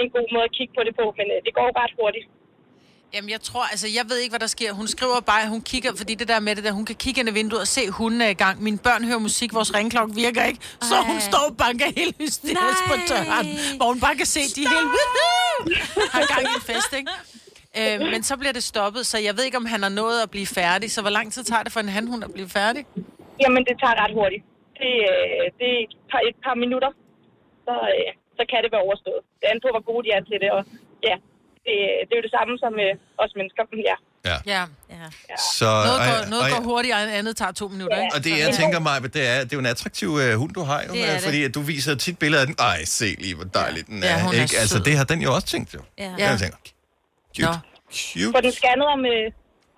en god måde at kigge på det på, men øh, det går ret hurtigt. Jamen, jeg tror, altså, jeg ved ikke, hvad der sker. Hun skriver bare, at hun kigger, fordi det der med det der, hun kan kigge ind i vinduet og se, hunden er i gang. Mine børn hører musik, vores ringklokke virker ikke. Så Ej. hun står og banker helt hysterisk på døren, hvor hun bare kan se, de er helt woohoo, har gang i en fest, ikke? Øh, men så bliver det stoppet, så jeg ved ikke, om han har nået at blive færdig. Så hvor lang tid tager det for en hanhund at blive færdig? Jamen, det tager ret hurtigt. Det, øh, det er et par, et par minutter, så, øh, så kan det være overstået. Det er an på, hvor gode de er til det, og ja, det, det er jo det samme som øh, os mennesker. Ja. Ja. Ja. ja. Så, Noget går, og- noget og- går hurtigere, og andet tager to minutter, ikke? Og det, jeg tænker mig, det er, det er jo en attraktiv uh, hund, du har jo. Det er øh, det. Fordi at du viser tit billeder af den. Ej, se lige, hvor dejlig den Ja, er. hun er ikke? Altså, sød. det har den jo også tænkt, jo. Ja. Jeg tænker, cute. Cute. Få den scannet om, øh,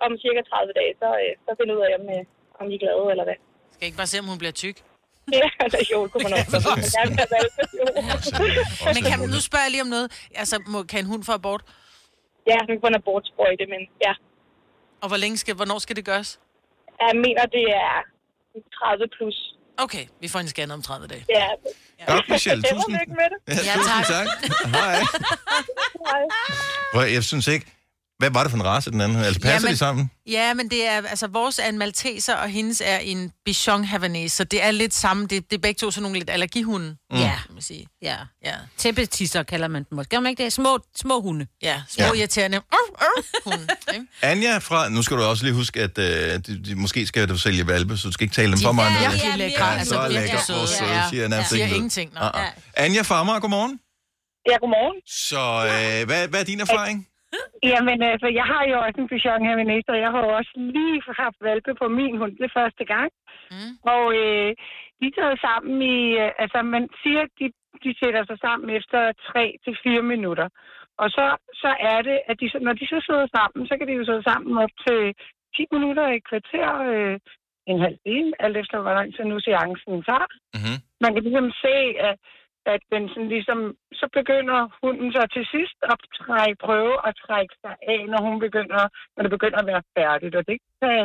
om cirka 30 dage, så, øh, så finder ud af, om, øh, om I er glade eller hvad. Skal ikke bare se, om hun bliver tyk? [LAUGHS] Ja, eller jo, det kunne man også. Ja, men altså, jo. [LAUGHS] Men kan, nu spørger jeg lige om noget. Altså, må, kan en hund få abort? Ja, nu får en abortsprøjte, men ja. Og hvor længe skal, hvornår skal det gøres? Jeg mener, det er 30 plus. Okay, vi får en scanner om 30 dage. Ja. Godt, Michelle. Tusind, med det. ja, Ja, tusind tak. tak. [LAUGHS] Hej. Hej. Jeg synes ikke, Hvad var det for en race, den anden? Altså, passer Jamen, de sammen? Ja, men det er, altså vores er en malteser, og hendes er en bichon havanese, så det er lidt samme. Det, det er begge to sådan nogle lidt allergihunde, Mm. Ja. kan man sige. Ja. ja. Tæppetisser kalder man dem måske. Gør man ikke det? Små, små hunde. Ja, små Ja. ja. irriterende uh, uh, hunde. Anja fra... Nu skal du også lige huske, at øh, de, de, måske skal du sælge valpe, så du skal ikke tale dem De for meget. er ned. virkelig lækre, Ja, altså så lækker. Hvor søde, Ja. siger jeg nærmest Siger ingenting. Uh-uh. Anja Farmer, godmorgen. Ja, godmorgen. Så øh, hvad, hvad er din erfaring? Jamen, altså, jeg har jo også en Bichon Havanese, og jeg har jo også lige haft valpe på min hund det første gang. Mm. Og øh, de er taget sammen i... Øh, altså, man siger, at de, de sætter sig sammen efter 3 til 4 minutter. Og så, så er det, at de, når de så sidder sammen, så kan de jo sidde sammen op til 10 minutter i et kvarter, øh, en halv time, alt efter hvor lang tid nu seancen tager. Mm-hmm. Man kan ligesom se, at, at den sådan ligesom, så begynder hunden så til sidst at trække, prøve at trække sig af, når hun begynder, når det begynder at være færdigt. Og det kan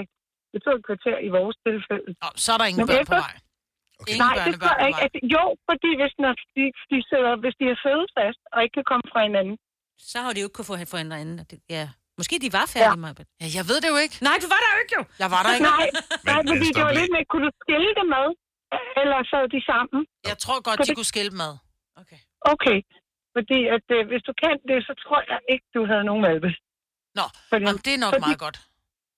det tog et kvarter i vores tilfælde. Og så er der ingen Men børn på efter- vej. Ingen Nej, det børnebørn tror jeg på ikke. At, jo, fordi hvis, når de, de sidder, hvis de er siddet fast og ikke kan komme fra hinanden. Så har de jo ikke kunne få for hinanden. Det- Ja. Måske de var færdige, ja. Maja. Ja, jeg ved det jo ikke. Nej, du var der jo ikke jo. Jeg var der ikke. Nej, nej Men, fordi det var lidt med, kunne du skille dem ad? Eller sad de sammen? Jeg tror godt, de kunne skille mad. Okay. Fordi at, øh, hvis du kan det, så tror jeg ikke, du havde nogen valpe. Nå, fordi, jamen, det er nok meget godt.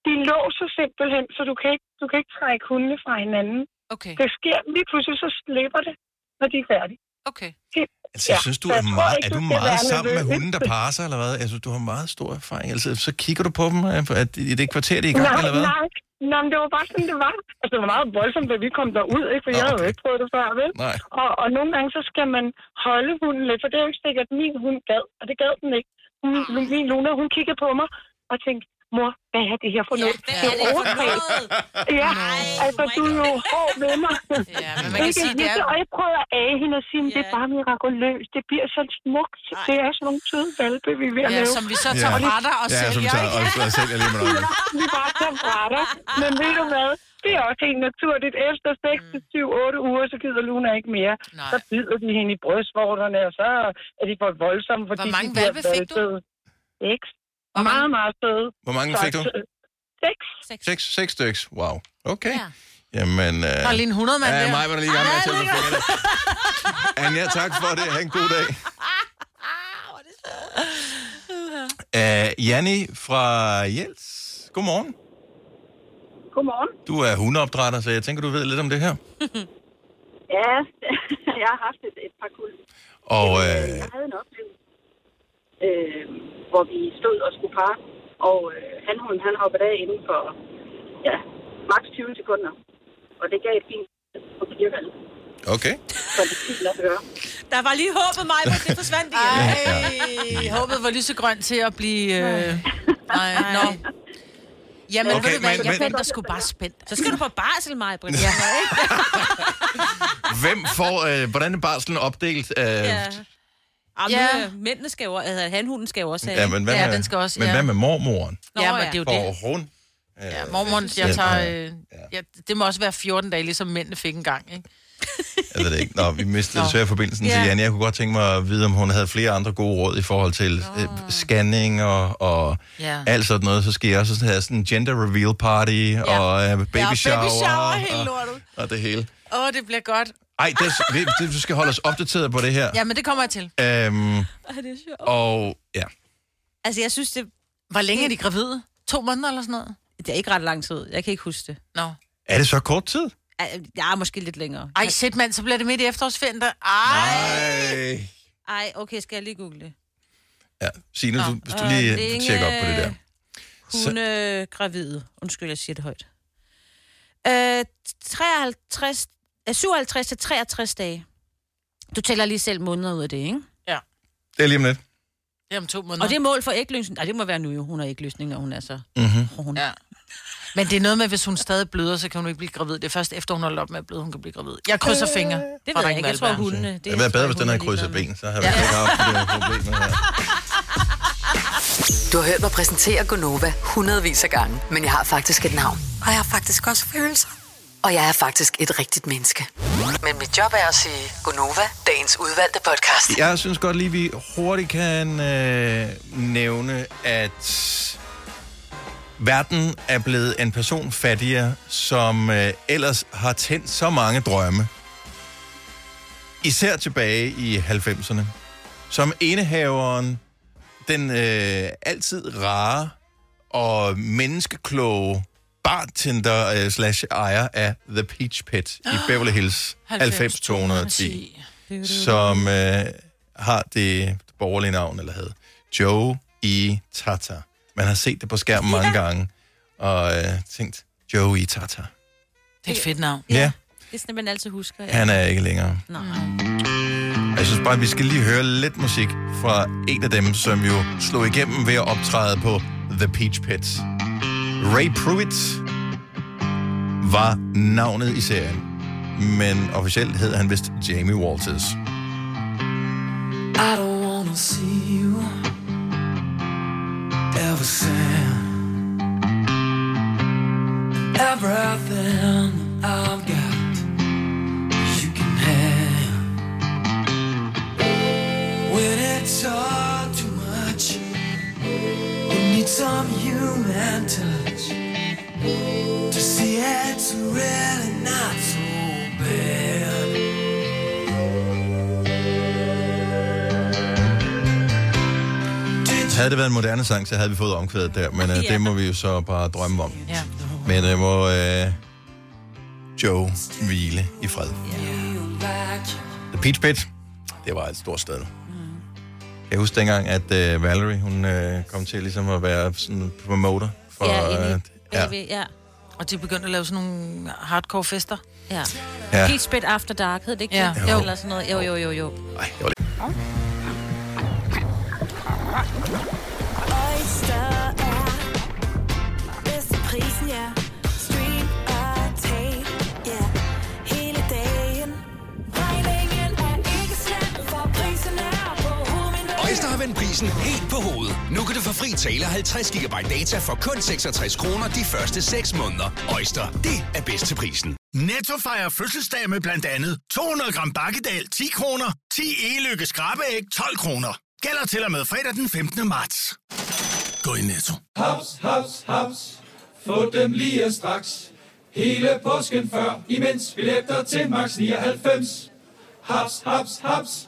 De låser simpelthen, så du kan ikke, du kan ikke trække hundene fra hinanden. Okay. Det sker lige pludselig, så slipper det, når de er færdige. Okay. Helt, Altså, jeg synes, du så er, meget, ikke, er du meget sammen med hunden, der parer sig, eller hvad? Altså, du har meget stor erfaring. Altså, så kigger du på dem, øh, at i det kvarter, de er i gang, nej, eller hvad? nej, nej, men det var bare sådan, det var. Altså, det var meget voldsomt, da vi kom derud, ikke? For jeg havde jo ikke prøvet det før, vel? Nej. Og, og nogle gange, så skal man holde hunden lidt, for det er jo ikke sikkert, at min hund gad, og det gad den ikke. Min, min Luna, hun kiggede på mig og tænkte, mor, hvad er det her for noget? hvad det er det for overgreb. noget? Ja, altså, du er jo hård ved mig. Ja, men man kan Ikke? sige, det er- Og jeg prøver at age hende og sige, at det er bare mirakuløst. Det bliver så smukt. Det er sådan nogle søde valpe, vi er ved at Ja, lave. som vi så tager fra dig og ja, som sælger, tager, og, og sælger lige med noget. vi bare tager fra dig. Men ved du hvad? Det er også helt naturligt. Efter 6 til 7, 8 uger, så gider Luna ikke mere. Nej. Så bider de hende i brystvorterne, og så er de for voldsomme, fordi Hvor mange de bliver hvalpe fik du? Valpede. Seks. Meget, meget søde. Hvor mange fik du? Seks. Seks, seks stykker. Wow. Okay. Ja. Jamen... Øh, Der er lige en 100 mand Ja, der. mig var der lige i gang med at tælle på. Anja, tak for det. Ha' en god dag. [LAUGHS] Uh, Janni fra Jels. Godmorgen. Godmorgen. Du er hundeopdrætter, så jeg tænker, du ved lidt om det her. [LAUGHS] Ja, [LAUGHS] jeg har haft et, et par kul. Og øh, Jeg havde en oplevelse, øh, hvor vi stod og skulle parre, og øh, han, hun, han hoppede af inden for ja, maks 20 sekunder. Og det gav et fint på kirkevalget. okay. Så det er fint at høre. Der var lige håbet mig, men det forsvandt [LAUGHS] igen. Ej, [LAUGHS] håbet var lysegrønt til at blive... Øh... Nej, nå. Jamen, Okay, ved du hvad, men- jeg men- venter sgu bare spændt. Så skal du på barsel, mig, Britt. Ja. [LAUGHS] Hvem får... Øh, hvordan er barslen opdelt? Øh, ja. Ja. Jamen, Ja. ja. mændene skal jo, altså, hanhunden skal jo også have. ja, men hvad Ja, med, den skal også, men ja. hvad med mormoren? Nå, Ja, men det er jo det. Får hun? Ja, mormor, jeg Ja, tager... ja, Øh, ja, det må også være 14 dage, ligesom mændene fik en gang, ikke? [LAUGHS] Jeg ved det ikke. Nå, vi mistede desværre forbindelsen Ja. til Janne. Jeg kunne godt tænke mig at vide, om hun havde flere andre gode råd i forhold til øh, scanning og, og Ja. alt sådan noget. Så skal jeg også have sådan en gender reveal party ja. og øh, baby ja, shower. baby shower, helt og, lortet. og det hele. Åh, oh, det bliver godt. Ej, det, det, det, du skal holde os opdateret på det her. Ja, men det kommer jeg til. Øhm, Ej, det er sjovt. og ja, Altså, jeg synes, det, Hvor længe er de gravide? To måneder eller sådan noget? det er ikke ret lang tid. Jeg kan ikke huske det. Nå. er det så kort tid? Ja, måske lidt længere. Ej, sæt mand, så bliver det midt i efterårsferien der. Ej. Ej. Ej, okay, skal jeg lige google det? Ja, Signe, du, hvis du Øh, lige Linge- tjekker op på det der. Hunde gravide. Undskyld, jeg siger det højt. Øh, 53, øh, 57 til 63 dage. Du tæller lige selv måneder ud af det, ikke? Ja. Det er lige om lidt. Det er om to måneder. Og det er mål for ægløsning. Nej, det må være nu jo. Hun har ægløsning, og hun er så... Mm-hmm. Hun. Ja. Men det er noget med, hvis hun stadig bløder, så kan hun ikke blive gravid. Det er først efter, hun holder op med at bløde, hun kan blive gravid. Jeg krydser fingre. Det for ved der jeg ikke. Jeg tror, er. hundene... Det havde været bedre, hvis den havde krydset ben, så havde vi ikke haft det her problem her. Du har hørt mig præsentere Gonova hundredvis af gange, men jeg har faktisk et navn. Og jeg har faktisk også følelser. Og jeg er faktisk et rigtigt menneske. Men mit job er at sige Gonova, dagens udvalgte podcast. Jeg synes godt lige, vi hurtigt kan øh, nævne, at Verden er blevet en person fattigere, som øh, ellers har tændt så mange drømme. Især tilbage i 90'erne. Som enehaveren, den øh, altid rare og menneskekloge bartender øh, slash ejer af The Peach Pit i Beverly Hills 90210, som øh, har det borgerlige navn, eller havde Joe E. Tata. Man har set det på skærmen mange gange, og øh, tænkt, Joe E. Tata. Det er et fedt navn. Ja, Det er sådan, man altid husker. Ja. han er ikke længere. Nej. Jeg synes bare, at vi skal lige høre lidt musik fra en af dem, som jo slog igennem ved at optræde på The Peach Pit. Ray Pruitt var navnet i serien, men officielt hed han vist Jamie Walters. I don't wanna see you ever. Everything I've got, you can have. When it's all some human touch to see it's really not so bad. Havde det været en moderne sang, så havde vi fået omkvædet der, men uh, Ja. det må vi jo så bare drømme om. Ja. Men uh, må uh, Joe hvile i fred. The Peach Pit, det var et stort sted. Jeg huske dengang, at uh, Valerie, hun uh, kom til ligesom at være sådan promoter for... Ja, øh, ja. ja. Og de begyndte at lave sådan nogle hardcore fester. Ja. Ja. Peach Pit After Dark, hed det ikke Ja. Jo. Eller sådan noget. Jo, jo, jo, jo. Ej, det var lidt... Oyster er bedst til prisen, ja. Prisen helt på hovedet. Nu kan du få fri tale 50 GB data for kun 66 kroner de første 6 måneder. Øjster, det er bedst til prisen. Netto fejrer fødselsdag med blandt andet 200 gram bakkedal 10 kroner, 10 e-lykke skrabeæg 12 kroner. Gælder til og med fredag den 15. marts. Gå i Netto. Haps, haps, haps. Få dem lige straks. Hele påsken før, imens billetter til max 99. Haps, haps, haps.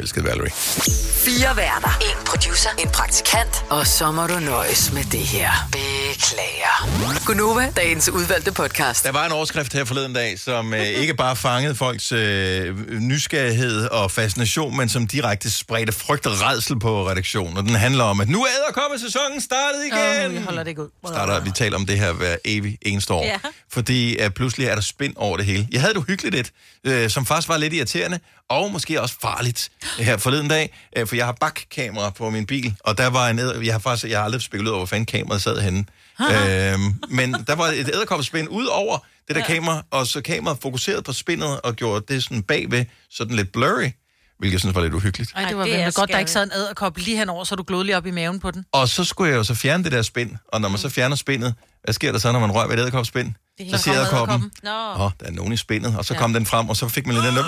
Forelsket Valerie. Fire værter. En producer. En praktikant. Og så må du nøjes med det her. Beklager. Gunova, dagens udvalgte podcast. Der var en overskrift her forleden dag, som øh, [LAUGHS] ikke bare fangede folks øh, nysgerrighed og fascination, men som direkte spredte frygt og redsel på redaktionen. Og den handler om, at nu er æderkoppesæsonen startet igen. Åh, jeg holder det ikke ud. Starter, vi taler om det her hver evig eneste år. Ja. Fordi uh, pludselig er der spind over det hele. Jeg havde det uhyggeligt et, uh, som faktisk var lidt irriterende, og måske også farligt her forleden dag, uh, for jeg har bakkamera på min bil, og der var en jeg har faktisk jeg har aldrig spekuleret over, hvor fanden kameraet sad henne. Øhm, men der var et æderkoppespind ud over det der ja. kamera, og så kameraet fokuserede på spindet og gjorde det sådan bagved, sådan lidt blurry, hvilket jeg synes var lidt uhyggeligt. Ej, det var det er godt, der ikke sad en æderkop lige henover, så du glod lige op i maven på den. Og så skulle jeg jo så fjerne det der spind, og når man så fjerner spindet, hvad sker der så, når man rører ved et æderkopspind? Så siger æderkoppen, åh, oh, der er nogen i spindet, og så Ja. kom den frem, og så fik man lidt den der...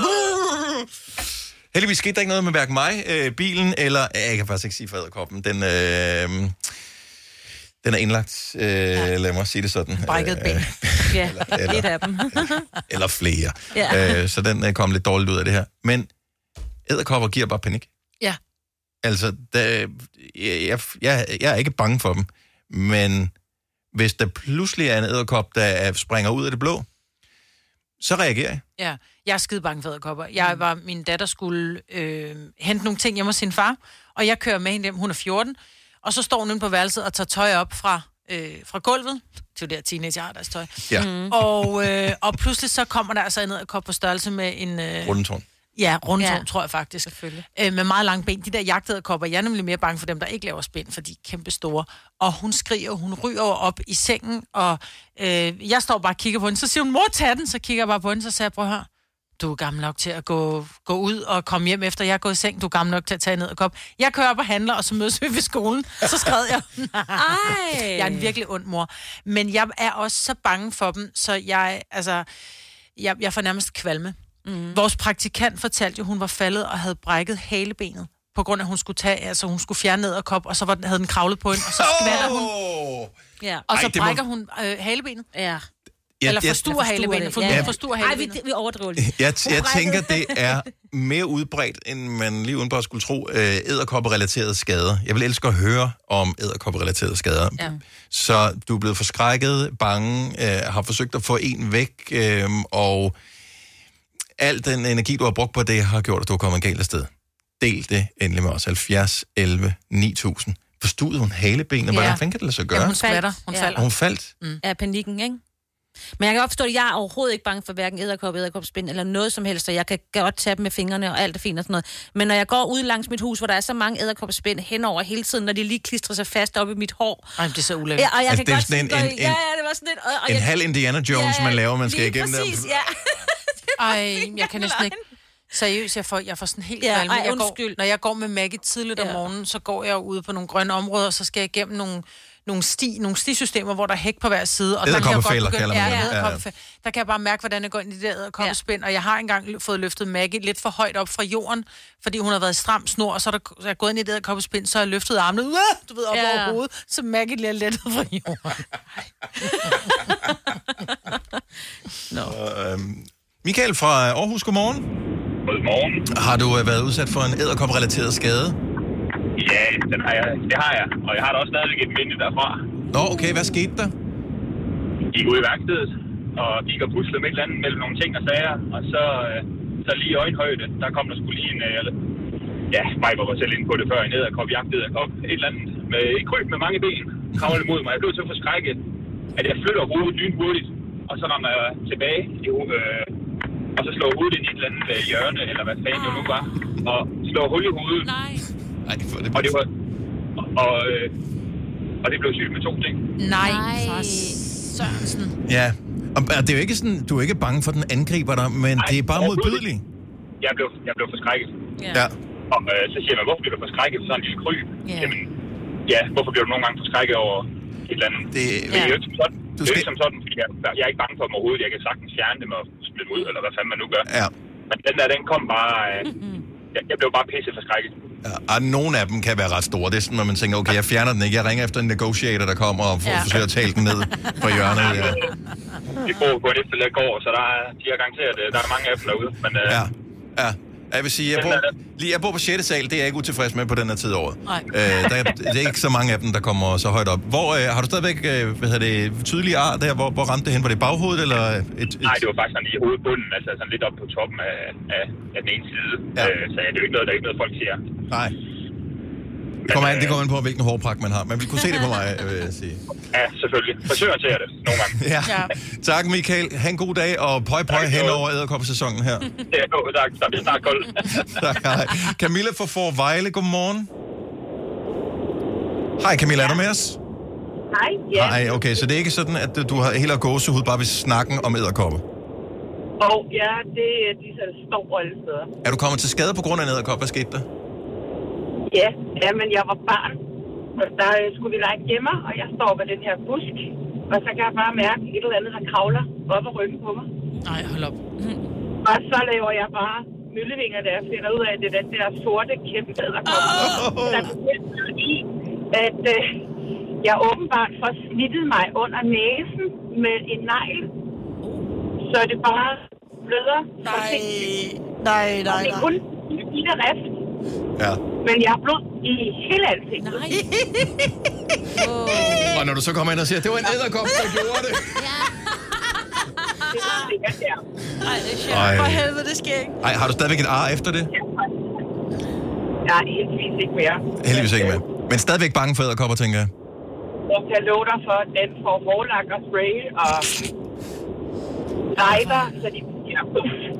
Heldigvis skete der ikke noget med hverken mig, øh, bilen, eller... Ja, Jeg kan faktisk ikke sige for æderkoppen. Den, øh, den er indlagt, øh, ja. lad mig sige det sådan. Brækket ben. [LAUGHS] Ja, eller- et af dem. [LAUGHS] Eller flere. Ja. Øh, så den øh, kom lidt dårligt ud af det her. Men æderkopper giver bare panik. Ja. Altså, der, jeg, jeg, jeg, er ikke bange for dem, men hvis der pludselig er en æderkop, der er- springer ud af det blå, så reagerer jeg. Ja, jeg er skide bange for æderkopper. Jeg var, min datter skulle øh, hente nogle ting hjemme hos sin far, og jeg kører med hende hjem, hun er 14, og så står hun inde på værelset og tager tøj op fra, øh, fra gulvet. Det er jo der teenager har deres tøj. Ja. Mm. Og, øh, og pludselig så kommer der altså en æderkop på størrelse med en... Øh, Rundetårn. Ja, rundtårn, ja. Tror jeg faktisk. Øh, med meget lange ben. De der jagtæderkopper, jeg er nemlig mere bange for dem, der ikke laver spænd, for de er kæmpe store. Og hun skriger, hun ryger op i sengen, og øh, jeg står bare og kigger på hende. Så siger hun, mor, tag den. Så kigger jeg bare på hende, så siger jeg, prøv at høre. Du er gammel nok til at gå, gå ud og komme hjem efter jeg er gået i seng. Du er gammel nok til at tage ned og kop. Jeg kører op og handler, og så mødes vi ved skolen. Så skred jeg. Ej. [LAUGHS] [LAUGHS] Jeg er en virkelig ond mor. Men jeg er også så bange for dem, så jeg, altså, jeg, jeg får nærmest kvalme. Mm. Vores praktikant fortalte jo, hun var faldet og havde brækket halebenet på grund af, at hun skulle tage, altså hun skulle fjerne ned og kop, og så var den, havde den kravlet på hende, og så skvatter hun. Ja. Og så Ej, det må- brækker hun øh, halebenet. Ja. Ja, Eller jeg- forstuer halebenet. For, Ja. ja. forstuer Ej, vi, vi overdriver lidt. Jeg, jeg tænker, det er mere udbredt, end man lige udenbart skulle tro, øh, æderkopperelaterede skader. Jeg vil elske at høre om æderkopperelaterede skader. Ja. Så du er blevet forskrækket, bange, øh, har forsøgt at få en væk, øh, og al den energi, du har brugt på det, har gjort, at du er kommet galt afsted. Del det endelig med os. 70, 11, 9000. Forstod hun halebenet? Hvordan fanden kan det lade sig gøre? Ja, hun skvatter. Hun falder. Og hun faldt. Mm. Af panikken, ikke? Men jeg kan godt forstå, at jeg er overhovedet ikke bange for hverken æderkop, æderkopspind eller noget som helst, så jeg kan godt tage dem med fingrene, og alt er fint og sådan noget. Men når jeg går ud langs mit hus, hvor der er så mange æderkopspind henover hele tiden, når de lige klistrer sig fast op i mit hår. Ej, det er så ulækkert. Ja, og jeg Altså, kan det er godt sådan en- gå i- en- Ja, ja, det var sådan lidt... Og, og En jeg, halv Indiana Jones, man laver, man skal igennem præcis, der. ja. [LAUGHS] Ej, jeg kan næsten ikke... Seriøst, jeg får, jeg får sådan helt Ja, kvalme. ej, jeg går, undskyld. når jeg går med Maggie tidligt om Ja. morgenen, så går jeg ude på nogle grønne områder, og så skal jeg igennem nogle, nogle, sti, nogle stisystemer, hvor der er hæk på hver side. Og der kan jeg godt begynde- ja. Ja, ja. Der kan jeg bare mærke, hvordan det går ind i det der æderkoppespind. Og jeg har engang fået løftet Maggie lidt for højt op fra jorden, fordi hun har været i stram snor, og så er der så er jeg gået ind i det æderkoppespind, så har jeg løftet armene, uh, du ved, op Ja. over hovedet, så Maggie bliver lettet fra jorden. [LAUGHS] Nå. Øhm, Michael fra Aarhus, godmorgen. Godmorgen. Har du øh, været udsat for en æderkopperelateret skade? Ja, den har jeg, det har jeg. Og jeg har da også stadigvæk et minde derfra. Nå, okay, hvad skete der? Gik ud i værkstedet, og gik og puslede med et eller andet mellem nogle ting og sager. Og så, øh, så lige i øjenhøjde, der kom der skulle lige en... Øh, ja, mig var selv inde på det før, en æderkop, jagtæderkop, et eller andet med et kryb med mange ben, kravlede mod mig. Jeg blev så forskrækket, at jeg flytter hovedet lynhurtigt, og så rammer jeg tilbage i, øh, og så slår hovedet ind i et eller andet øh, hjørne, eller hvad fanden det nu var, og slår hul i hovedet. Nej. Nej, det, det, og det var... Og, og, øh, og det blev sygt med to ting. Nej, for Sørensen. Ja, og det er jo ikke sådan, du er ikke bange for, at den angriber dig, men Nej, det er bare modbydeligt. Jeg blev, jeg blev forskrækket. Ja. Og øh, så siger man, hvorfor bliver du forskrækket for sådan en lille kryb? Ja. Jamen, ja, hvorfor bliver du nogle gange forskrækket over et eller andet? Det, det er jo ikke som sådan, det er jo ikke som sådan fordi jeg, jeg er ikke bange for dem overhovedet. Jeg kan sagtens fjerne dem og splitte dem ud, eller hvad fanden man nu gør. Ja. Men den der, den kom bare... Øh, jeg, jeg blev bare pisse forskrækket. Ja, og nogle af dem kan være ret store. Det er sådan, når man tænker, okay, jeg fjerner den ikke. Jeg ringer efter en negotiator, der kommer og får, Ja. forsøger at tale den ned fra hjørnet. Ja. [LAUGHS] Vi bor på en efterlag gård, så der er, de har garanteret, øh, der er mange af dem derude. Men, øh, Ja. ja. Jeg vil sige, jeg bor, lige, jeg bor på 6. sal, det er jeg ikke utilfreds med på den her tid af året. Nej. Øh, der, er, det er ikke så mange af dem, der kommer så højt op. Hvor, øh, har du stadigvæk øh, hvad hedder det, tydelige ar der? Hvor, hvor ramte det hen? Var det baghovedet, eller et, et... Nej, det var faktisk sådan i hovedbunden, altså sådan lidt op på toppen af, af, af den ene side. Ja. Øh, så ja, det er jo ikke noget, der er ikke noget, folk siger. Nej. Det kommer, an, det kommer an på, hvilken hårpragt man har. Man vil kunne se det på mig, vil jeg sige. Ja, selvfølgelig. Frisøren ser det nogle gange. Ja. Tak, Michael. Ha' en god dag, og pøj pøj hen over æderkoppesæsonen her. Ja, jo, tak. Der bliver snart koldt. [LAUGHS] tak, hej. Camilla fra Forvejle, godmorgen. Hej Camilla, er du med os? Hej, ja. Hej, okay, så det er ikke sådan, at du har helt gåsehud bare ved snakken om æderkoppe. Og ja, det er de så står alle steder. Er du kommet til skade på grund af en æderkop? Hvad skete der? Ja, ja, men jeg var barn, og der øh, skulle vi lege gemmer, og jeg står ved den her busk, og så kan jeg bare mærke et eller andet, der kravler op ad ryggen på mig. Nej, hold op. Og så laver jeg bare møllevinger, der jeg finder ud af, at det er den der sorte kæmpe æderkop. Oh. Der er i, at øh, jeg åbenbart får snittet mig under næsen med en negl, så det bare bløder. Nej, nej, nej, Det er nej. kun en lille rift, Ja. men jeg har blod i hele ansigtet. Nej. [LAUGHS] Og når du så kommer ind og siger, at det var en æderkop, der gjorde det. Det var sikkert der. Nej, det er sjovt. Ej. For helvede, det sker ikke. Ej, har du stadigvæk et ar efter det? Nej, heldigvis ikke mere. Heldigvis ikke med. Men stadigvæk bange for æderkopper, tænker jeg. Jeg kan love dig for, at den får hårlak og spray og [LAUGHS] rejder, så de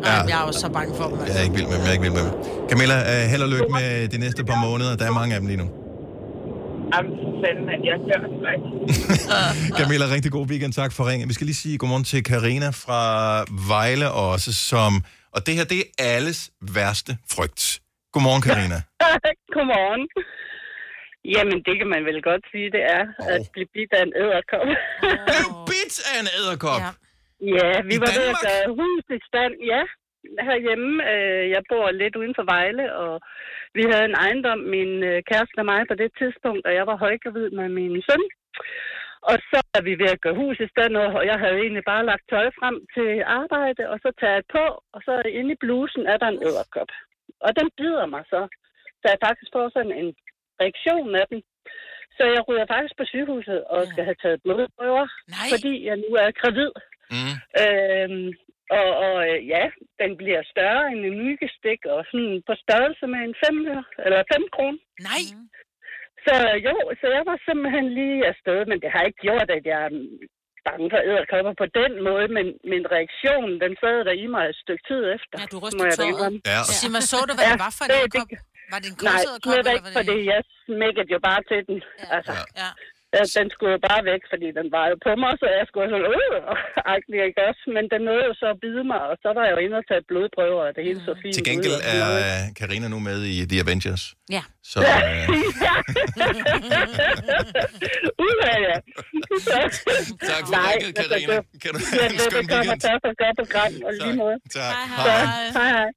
Ja. Jeg er også så bange for dem. Jeg er ikke vild med dem, jeg er ikke vild med dem. Camilla, uh, held og lykke med de næste par måneder. Der er mange af dem lige nu. Jamen, fanden, at jeg gør det. [LAUGHS] Camilla, rigtig god weekend. Tak for ringen. Vi skal lige sige godmorgen til Karina fra Vejle også, som... Og det her, det er alles værste frygt. Godmorgen, Karina. [LAUGHS] Godmorgen. Jamen, det kan man vel godt sige, det er, oh. at blive bidt af en æderkop. Blev bidt af en æderkop? Ja, ja vi I var ved at Danmark? gøre hus i stand, ja, herhjemme. Øh, Jeg bor lidt uden for Vejle, og vi havde en ejendom, min øh, kæreste og mig på det tidspunkt, og jeg var højgravid med min søn. Og så er vi ved at gøre hus i stand, og jeg havde egentlig bare lagt tøj frem til arbejde, og så tager jeg på, og så inde i blusen er der en æderkop. Og den bider mig så. Så jeg faktisk får sådan en reaktion af den. Så jeg ryger faktisk på sygehuset og skal have taget blodprøver, Nej. fordi jeg nu er gravid. Mm. Øhm, og, og øh, ja, den bliver større end en myggestik, og sådan på størrelse med en 5 eller 5 kroner. Nej. Så jo, så jeg var simpelthen lige afsted, men det har ikke gjort, at jeg er bange for æderkopper på den måde, men min reaktion, den sad der i mig et stykke tid efter. Ja, du da indrømme. Ja. Sig mig, så du, hvad det var for en det- æderkop? Var det en Nej, slet eller ikke, var det- fordi jeg smækkede jo bare til den. Altså, Ja. Den, den skulle jo bare væk, fordi den var jo på mig, så jeg skulle sådan, [LAUGHS] øh, agtig, ikke også? Men den nåede jo så at bide mig, og så var jeg jo inde og tage blodprøver, og det hele så fint Til gengæld ud. er øh, Karina nu med i The Avengers. Ja. Så øh, [LAUGHS] Ud af jer. Tak for Nej, ringet, altså, Karina. Kan du Ja, have en skøn det kommer weekend? tak for godt program, og lige måde. Tak. Så, hej, hej.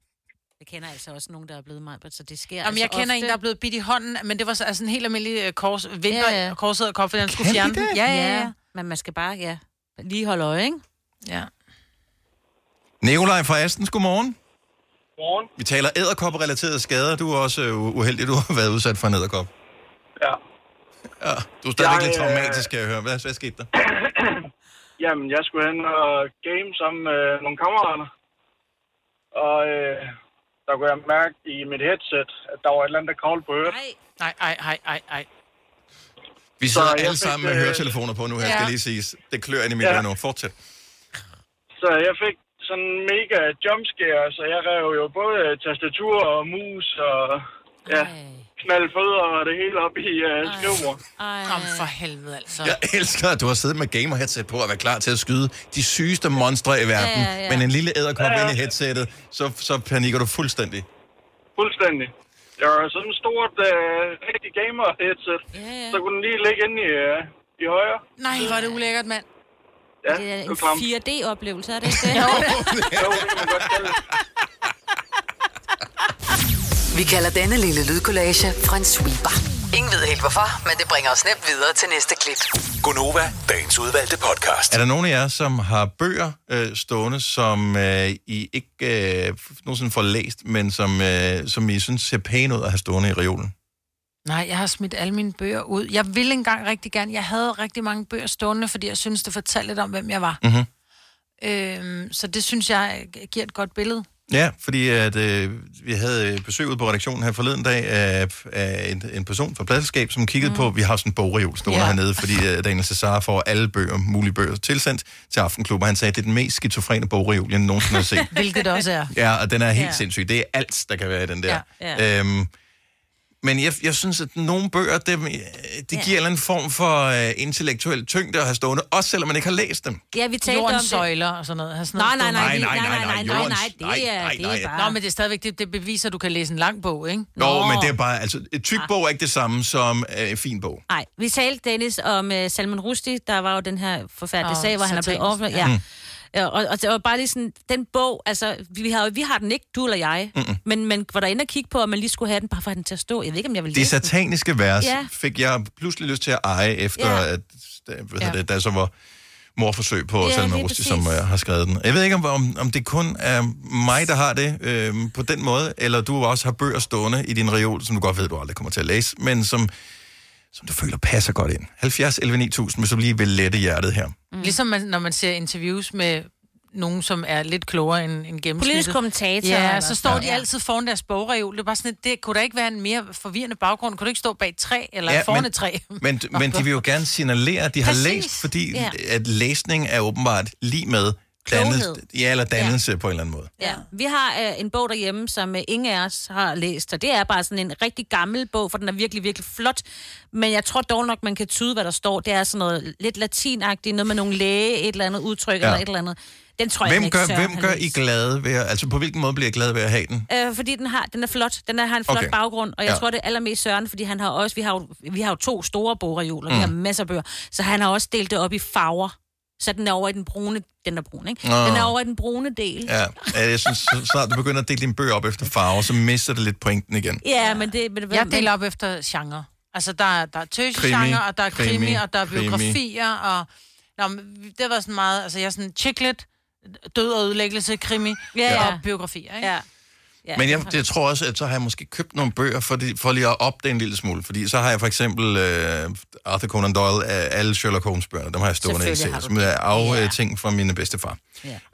Jeg kender altså også nogen, der er blevet mig, så det sker Jamen, altså jeg kender ofte. en, der er blevet bidt i hånden, men det var så, altså en helt almindelig øh, kors, vinter, Ja, ja, ja. ja. korsæderkop, fordi han skulle Kan fjerne den. det? Ja, ja, Ja. Men man skal bare, ja, lige holde øje, ikke? Ja. Nikolaj fra Astens, godmorgen. Godmorgen. Vi taler æderkopperelaterede skader. Du er også øh, uheldig, du har været udsat for en æderkop. Ja. Ja, du er stadigvæk Jeg, lidt øh, traumatisk, skal jeg høre. Hvad, hvad skete der? [CLEARS THROAT] Jamen, jeg skulle hen og game sammen med nogle kammerater. Og øh, der kunne jeg mærke i mit headset, at der var et eller andet, der kravlede på øret. Nej, nej, nej, nej, nej. Vi Så sidder jeg alle fik, sammen med øh, høretelefoner på nu her, ja. skal lige siges. Det klør ind i mit Ja. øre nu. Fortsæt. Så jeg fik sådan en mega jumpscare, så jeg rev jo både tastatur og mus og ja, knald fødder og det hele op i uh, skrivebord. Kom for helvede, altså. Jeg elsker, at du har siddet med gamer headset på og været klar til at skyde de sygeste monstre i verden. Ja, ja, ja. Men en lille æderkop Ja, ja. ind i headsettet, så, så panikker du fuldstændig. Fuldstændig. Det var sådan et stort, uh, rigtig gamer headset. ja. Så kunne den lige ligge inde i, uh, i højre. Nej, hvor er det ulækkert, mand. Ja, Det er en var klamt. 4D-oplevelse, er det ikke [LAUGHS] det? Jo, det kan man godt kalde. [LAUGHS] Vi kalder denne lille lydkollage en sweeper. Ingen ved helt hvorfor, men det bringer os nemt videre til næste klip. Gonova, dagens udvalgte podcast. Er der nogen af jer, som har bøger øh, stående, som øh, I ikke øh, nogensinde får læst, men som, øh, som I synes ser pæne ud at have stående i reolen? Nej, jeg har smidt alle mine bøger ud. Jeg ville engang rigtig gerne. Jeg havde rigtig mange bøger stående, fordi jeg synes, det fortalte lidt om, hvem jeg var. Mm-hmm. Øhm, så det synes jeg giver et godt billede. Ja, fordi at, øh, vi havde besøg ude på redaktionen her forleden dag af, af en, en person fra pladselskab, som kiggede mm. på, vi har sådan en bogreol stående ja. hernede, fordi uh, Daniel Cesar får alle bøger, mulige bøger tilsendt til Aftenklub, og han sagde, at det er den mest skizofrene bogreol, jeg nogensinde har set. [LAUGHS] Hvilket det også er. Ja, og den er helt ja. sindssyg. Det er alt, der kan være i den der. Ja. Ja. Øhm, men jeg, jeg synes, at nogle bøger, det, de giver en form for uh, intellektuel tyngde at have stående, også selvom man ikke har læst dem. Ja, vi talte om Jordens det. søjler og sådan noget. Sådan Nej, noget nej, nej, stående. nej, nej, nej, nej, nej, nej, det nej, er, nej, det er nej. bare... Nå, men det er stadigvæk, det, det beviser, at du kan læse en lang bog, ikke? Nå, men det er bare, altså, et tyk bog er ikke det samme som øh, en fin bog. Nej, vi talte, Dennis, om uh, Salman Rushdie. Der var jo den her forfærdelige sag, hvor han er blevet ja. Ja. Mm. Og, og det var bare lige sådan, den bog, altså, vi har, vi har den ikke, du eller jeg, Mm-mm. men man var der inde og kigge på, at man lige skulle have den, bare for at den til at stå. Jeg ved ikke, om jeg vil Det læse den. sataniske vers Ja. fik jeg pludselig lyst til at eje, efter Ja. at hvad Ja. ja. det, der så var morforsøg på Ja, ja, Salman lige Rushdie, præcis. som uh, har skrevet den. Jeg ved ikke, om, om, om det kun er mig, der har det øh, på den måde, eller du også har bøger stående i din reol, som du godt ved, du aldrig kommer til at læse, men som, som du føler passer godt ind. 70 11 9000, hvis du lige vil lette hjertet her. Mm. Ligesom man, når man ser interviews med nogen, som er lidt klogere end, end gennemsnittet. Politisk kommentator, Ja, eller- så står Ja. de altid foran deres bogreol. Det er bare sådan, det kunne da ikke være en mere forvirrende baggrund. Kunne du ikke stå bag et træ, eller ja, foran men, et træ? Men, men de vil jo gerne signalere, at de har Præcis. læst, fordi ja. at læsning er åbenbart lige med Dannelse, ja, eller dannelse ja. på en eller anden måde. Ja, vi har øh, en bog derhjemme, som øh, ingen af os har læst, og det er bare sådan en rigtig gammel bog, for den er virkelig, virkelig flot. Men jeg tror dog nok, man kan tyde, hvad der står. Det er sådan noget lidt latinagtigt, noget med nogle læge, et eller andet udtryk Ja. eller et eller andet. Den tror jeg Hvem ikke, gør, Søren hvem gør I glade ved at, altså på hvilken måde bliver I glade ved at have den? Øh, fordi den har, den er flot. Den er, har en flot Okay. baggrund, og jeg Ja. ja. tror, det er allermest Søren, fordi han har også, vi har jo, vi har jo to store bogreoler, mm. vi har Mm. masser af bøger, så han har også delt det op i farver. Så den er over i den brune, den er brun, ikke? Nå. Den er over i den brune del. Ja, jeg synes, så snart du begynder at dele dine bøger op efter farver, så mister det lidt pointen igen. Ja, men det... Men, Jeg deler op efter genre. Altså, der er, der er Krimi, tøse-genre, og der er krimi, krimi, og der er krimi. biografier, og... Nå, men det var sådan meget... Altså, jeg er sådan chicklet, død og ødelæggelse, krimi, ja, ja. og biografier, ikke? Ja. Ja. Men jeg, jeg tror også, at så har jeg måske købt nogle bøger for, de, for lige at opdage en lille smule. Fordi så har jeg for eksempel uh, Arthur Conan Doyle af alle Sherlock Holmes-bøgerne. Dem har jeg stående i har du som er det. af ja. ting fra mine bedstefar.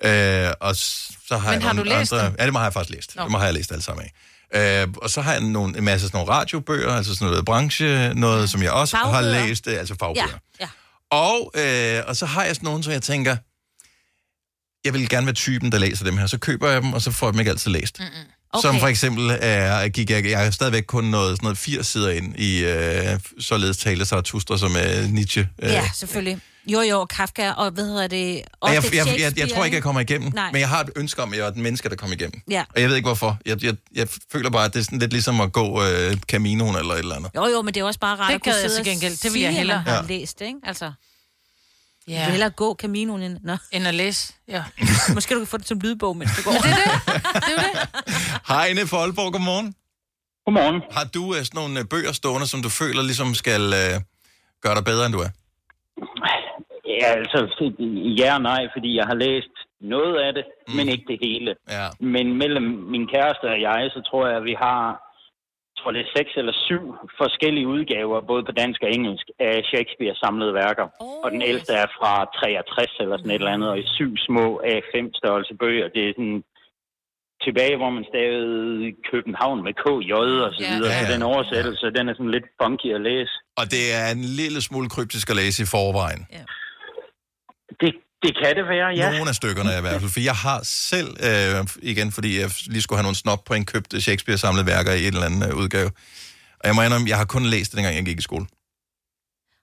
Ja. Uh, og så har Men jeg har nogle du læst andre... dem? Ja, dem har jeg faktisk læst. Nå. Dem har jeg læst alle sammen af. Uh, og så har jeg nogle, en masse sådan nogle radiobøger, altså sådan noget branche, noget, som jeg også har Fagbøger. læst, øh, altså fagbøger. Ja, ja. Og, øh, og så har jeg sådan nogle, så jeg tænker, jeg vil gerne være typen, der læser dem her. Så køber jeg dem, og så får jeg dem ikke altid læst. Mm-mm. Okay. Som for eksempel er, gik jeg, jeg er stadigvæk kun noget, sådan noget 80 sider ind i øh, således tale Zarathustra, som er Nietzsche. Øh. Ja, selvfølgelig. Jo, jo, Kafka, og hvad hedder det? Og jeg, jeg, jeg, jeg tror ikke, jeg kommer igennem, Nej. men jeg har et ønske om, at jeg er den menneske, der kommer igennem. Ja. Og jeg ved ikke hvorfor. Jeg, jeg, jeg føler bare, at det er sådan lidt ligesom at gå øh, Caminoen eller et eller andet. Jo, jo, men det er også bare rart Det at kunne jeg sidde til og gengæld. Det vil jeg hellere. har Ja. læst, ikke? Altså, Ja. jeg vil hellere gå Caminoen end... Nå. End at læse, ja. [LAUGHS] Måske du kan få det som lydbog, mens du går. det er det. Det er det. [LAUGHS] Hej, fra Aalborg. Godmorgen. Godmorgen. Har du øh, sådan nogle øh, bøger stående, som du føler ligesom skal øh, gøre dig bedre, end du er? Ja, altså, ja og nej, fordi jeg har læst noget af det, mm. men ikke det hele. Ja. Men mellem min kæreste og jeg, så tror jeg, at vi har tror det er seks eller syv forskellige udgaver, både på dansk og engelsk, af Shakespeare samlede værker. Oh. Og den ældste er fra 63 eller sådan et eller andet, og i syv små A5 størrelse bøger. Det er sådan tilbage, hvor man stavede København med KJ og så Ja. videre. Ja, Så ja. den oversættelse, den er sådan lidt funky at læse. Og det er en lille smule kryptisk at læse i forvejen. Det, det kan det være, ja. Nogle af stykkerne i hvert fald. For jeg har selv, øh, igen fordi jeg lige skulle have nogle snop på en købt Shakespeare-samlede værker i en eller anden øh, udgave. Og jeg må indrømme, jeg har kun læst det, dengang jeg gik i skole.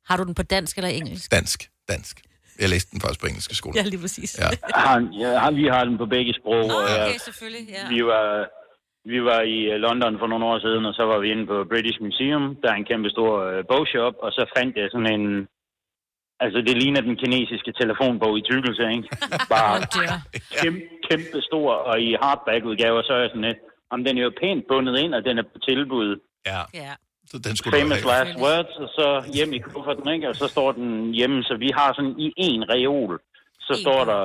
Har du den på dansk eller engelsk? Dansk. Dansk. Jeg læste den faktisk på engelsk i skole. Ja, lige præcis. Ja. Han, ja, han- vi har den på begge sprog. og jeg, Okay, selvfølgelig, ja. vi, var, vi var i øh, London for nogle år siden, og så var vi inde på British Museum. Der er en kæmpe stor øh, bogshop, og så fandt jeg sådan en... Altså, det ligner den kinesiske telefonbog i tykkelse, ikke? [LAUGHS] Bare kæmpe, kæmpe stor, og i hardback-udgaver, så er jeg sådan lidt... Om den er jo pænt bundet ind, og den er på tilbud. Ja. ja. Så den skulle du Famous have. last words, og så hjem i kufferten, ikke? Og så står den hjemme, så vi har sådan i en reol, så står der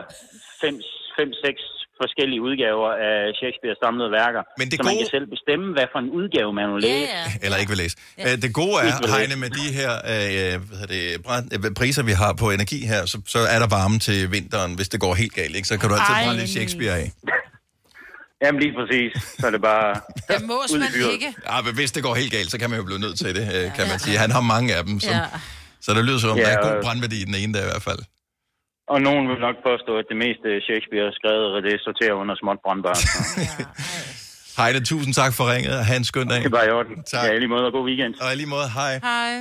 fem, fem, seks forskellige udgaver af Shakespeare's samlede værker. Men det så man gode- kan selv bestemme, hvad for en udgave man vil læse. Eller ikke vil læse. Ja. Det gode er. Heine, med de her øh, hvad hedder det, brand, øh, priser, vi har på energi her, så, så er der varme til vinteren, hvis det går helt galt. Ikke? Så kan du altid brænde lidt Shakespeare af. [LAUGHS] Jamen lige præcis, så er det bare... [LAUGHS] Det mås man ikke. Ja, men hvis det går helt galt, så kan man jo blive nødt til det, øh, kan man sige. Han har mange af dem, som, Ja. så det lyder som om, Ja, der er god brandværdi i den ene der i hvert fald. Og nogen vil nok påstå, at det meste Shakespeare er skrevet, og det sorterer under småt brandbart. [LAUGHS] Heide, tusind tak for ringet, og have en skøn dag. Det er bare i orden. Tak. Ja, i lige måde, og god weekend. Og i lige måde, hej. Hej.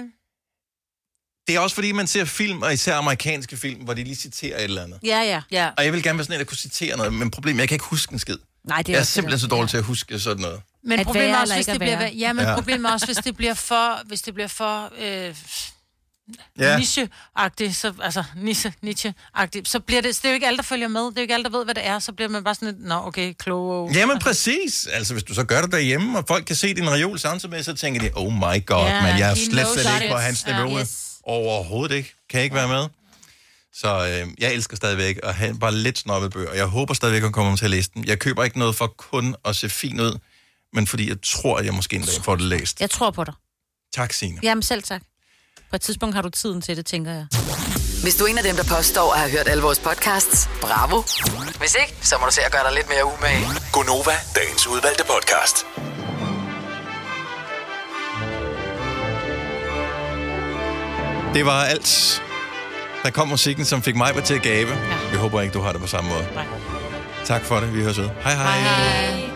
Det er også fordi, man ser film, og især amerikanske film, hvor de lige citerer et eller andet. Ja, ja. ja. Og jeg vil gerne være sådan en, der kunne citere noget, men problemet er, jeg kan ikke huske en skid. Nej, det er jeg er simpelthen det så dårlig til at huske sådan noget. Men At problemet er også, hvis det bliver... Ja, men Ja. ja. problemet er også, hvis det bliver for... Hvis det bliver for... Øh, Ja. ja. niche-agtigt, så, altså niche, niche-agtigt, så bliver det, så det er jo ikke alle, der følger med, det er jo ikke alle, der ved, hvad det er, så bliver man bare sådan lidt, nå, okay, kloge. Jamen præcis. Altså, hvis du så gør det derhjemme, og folk kan se din reol samtidig med, så tænker de, oh my god, Ja, man, jeg er slet, slet ikke på hans Ja. niveau. Yes. Overhovedet ikke. Kan jeg ikke være med. Så øh, jeg elsker stadigvæk at have bare lidt snobbet bøger. Jeg håber stadigvæk, at komme til at læse dem. Jeg køber ikke noget for kun at se fin ud, men fordi jeg tror, at jeg måske en dag får det læst. Jeg tror på dig. Tak, Signe. Jamen selv tak. På et tidspunkt har du tiden til det, tænker jeg. Hvis du er en af dem, der påstår at have hørt alle vores podcasts, bravo. Hvis ikke, så må du se at gøre dig lidt mere umage. Gonova, dagens udvalgte podcast. Det var alt. Der kom musikken, som fik mig til at gabe. Ja. Vi håber ikke, du har det på samme måde. Nej. Tak for det. Vi høres ved. Hej hej. hej.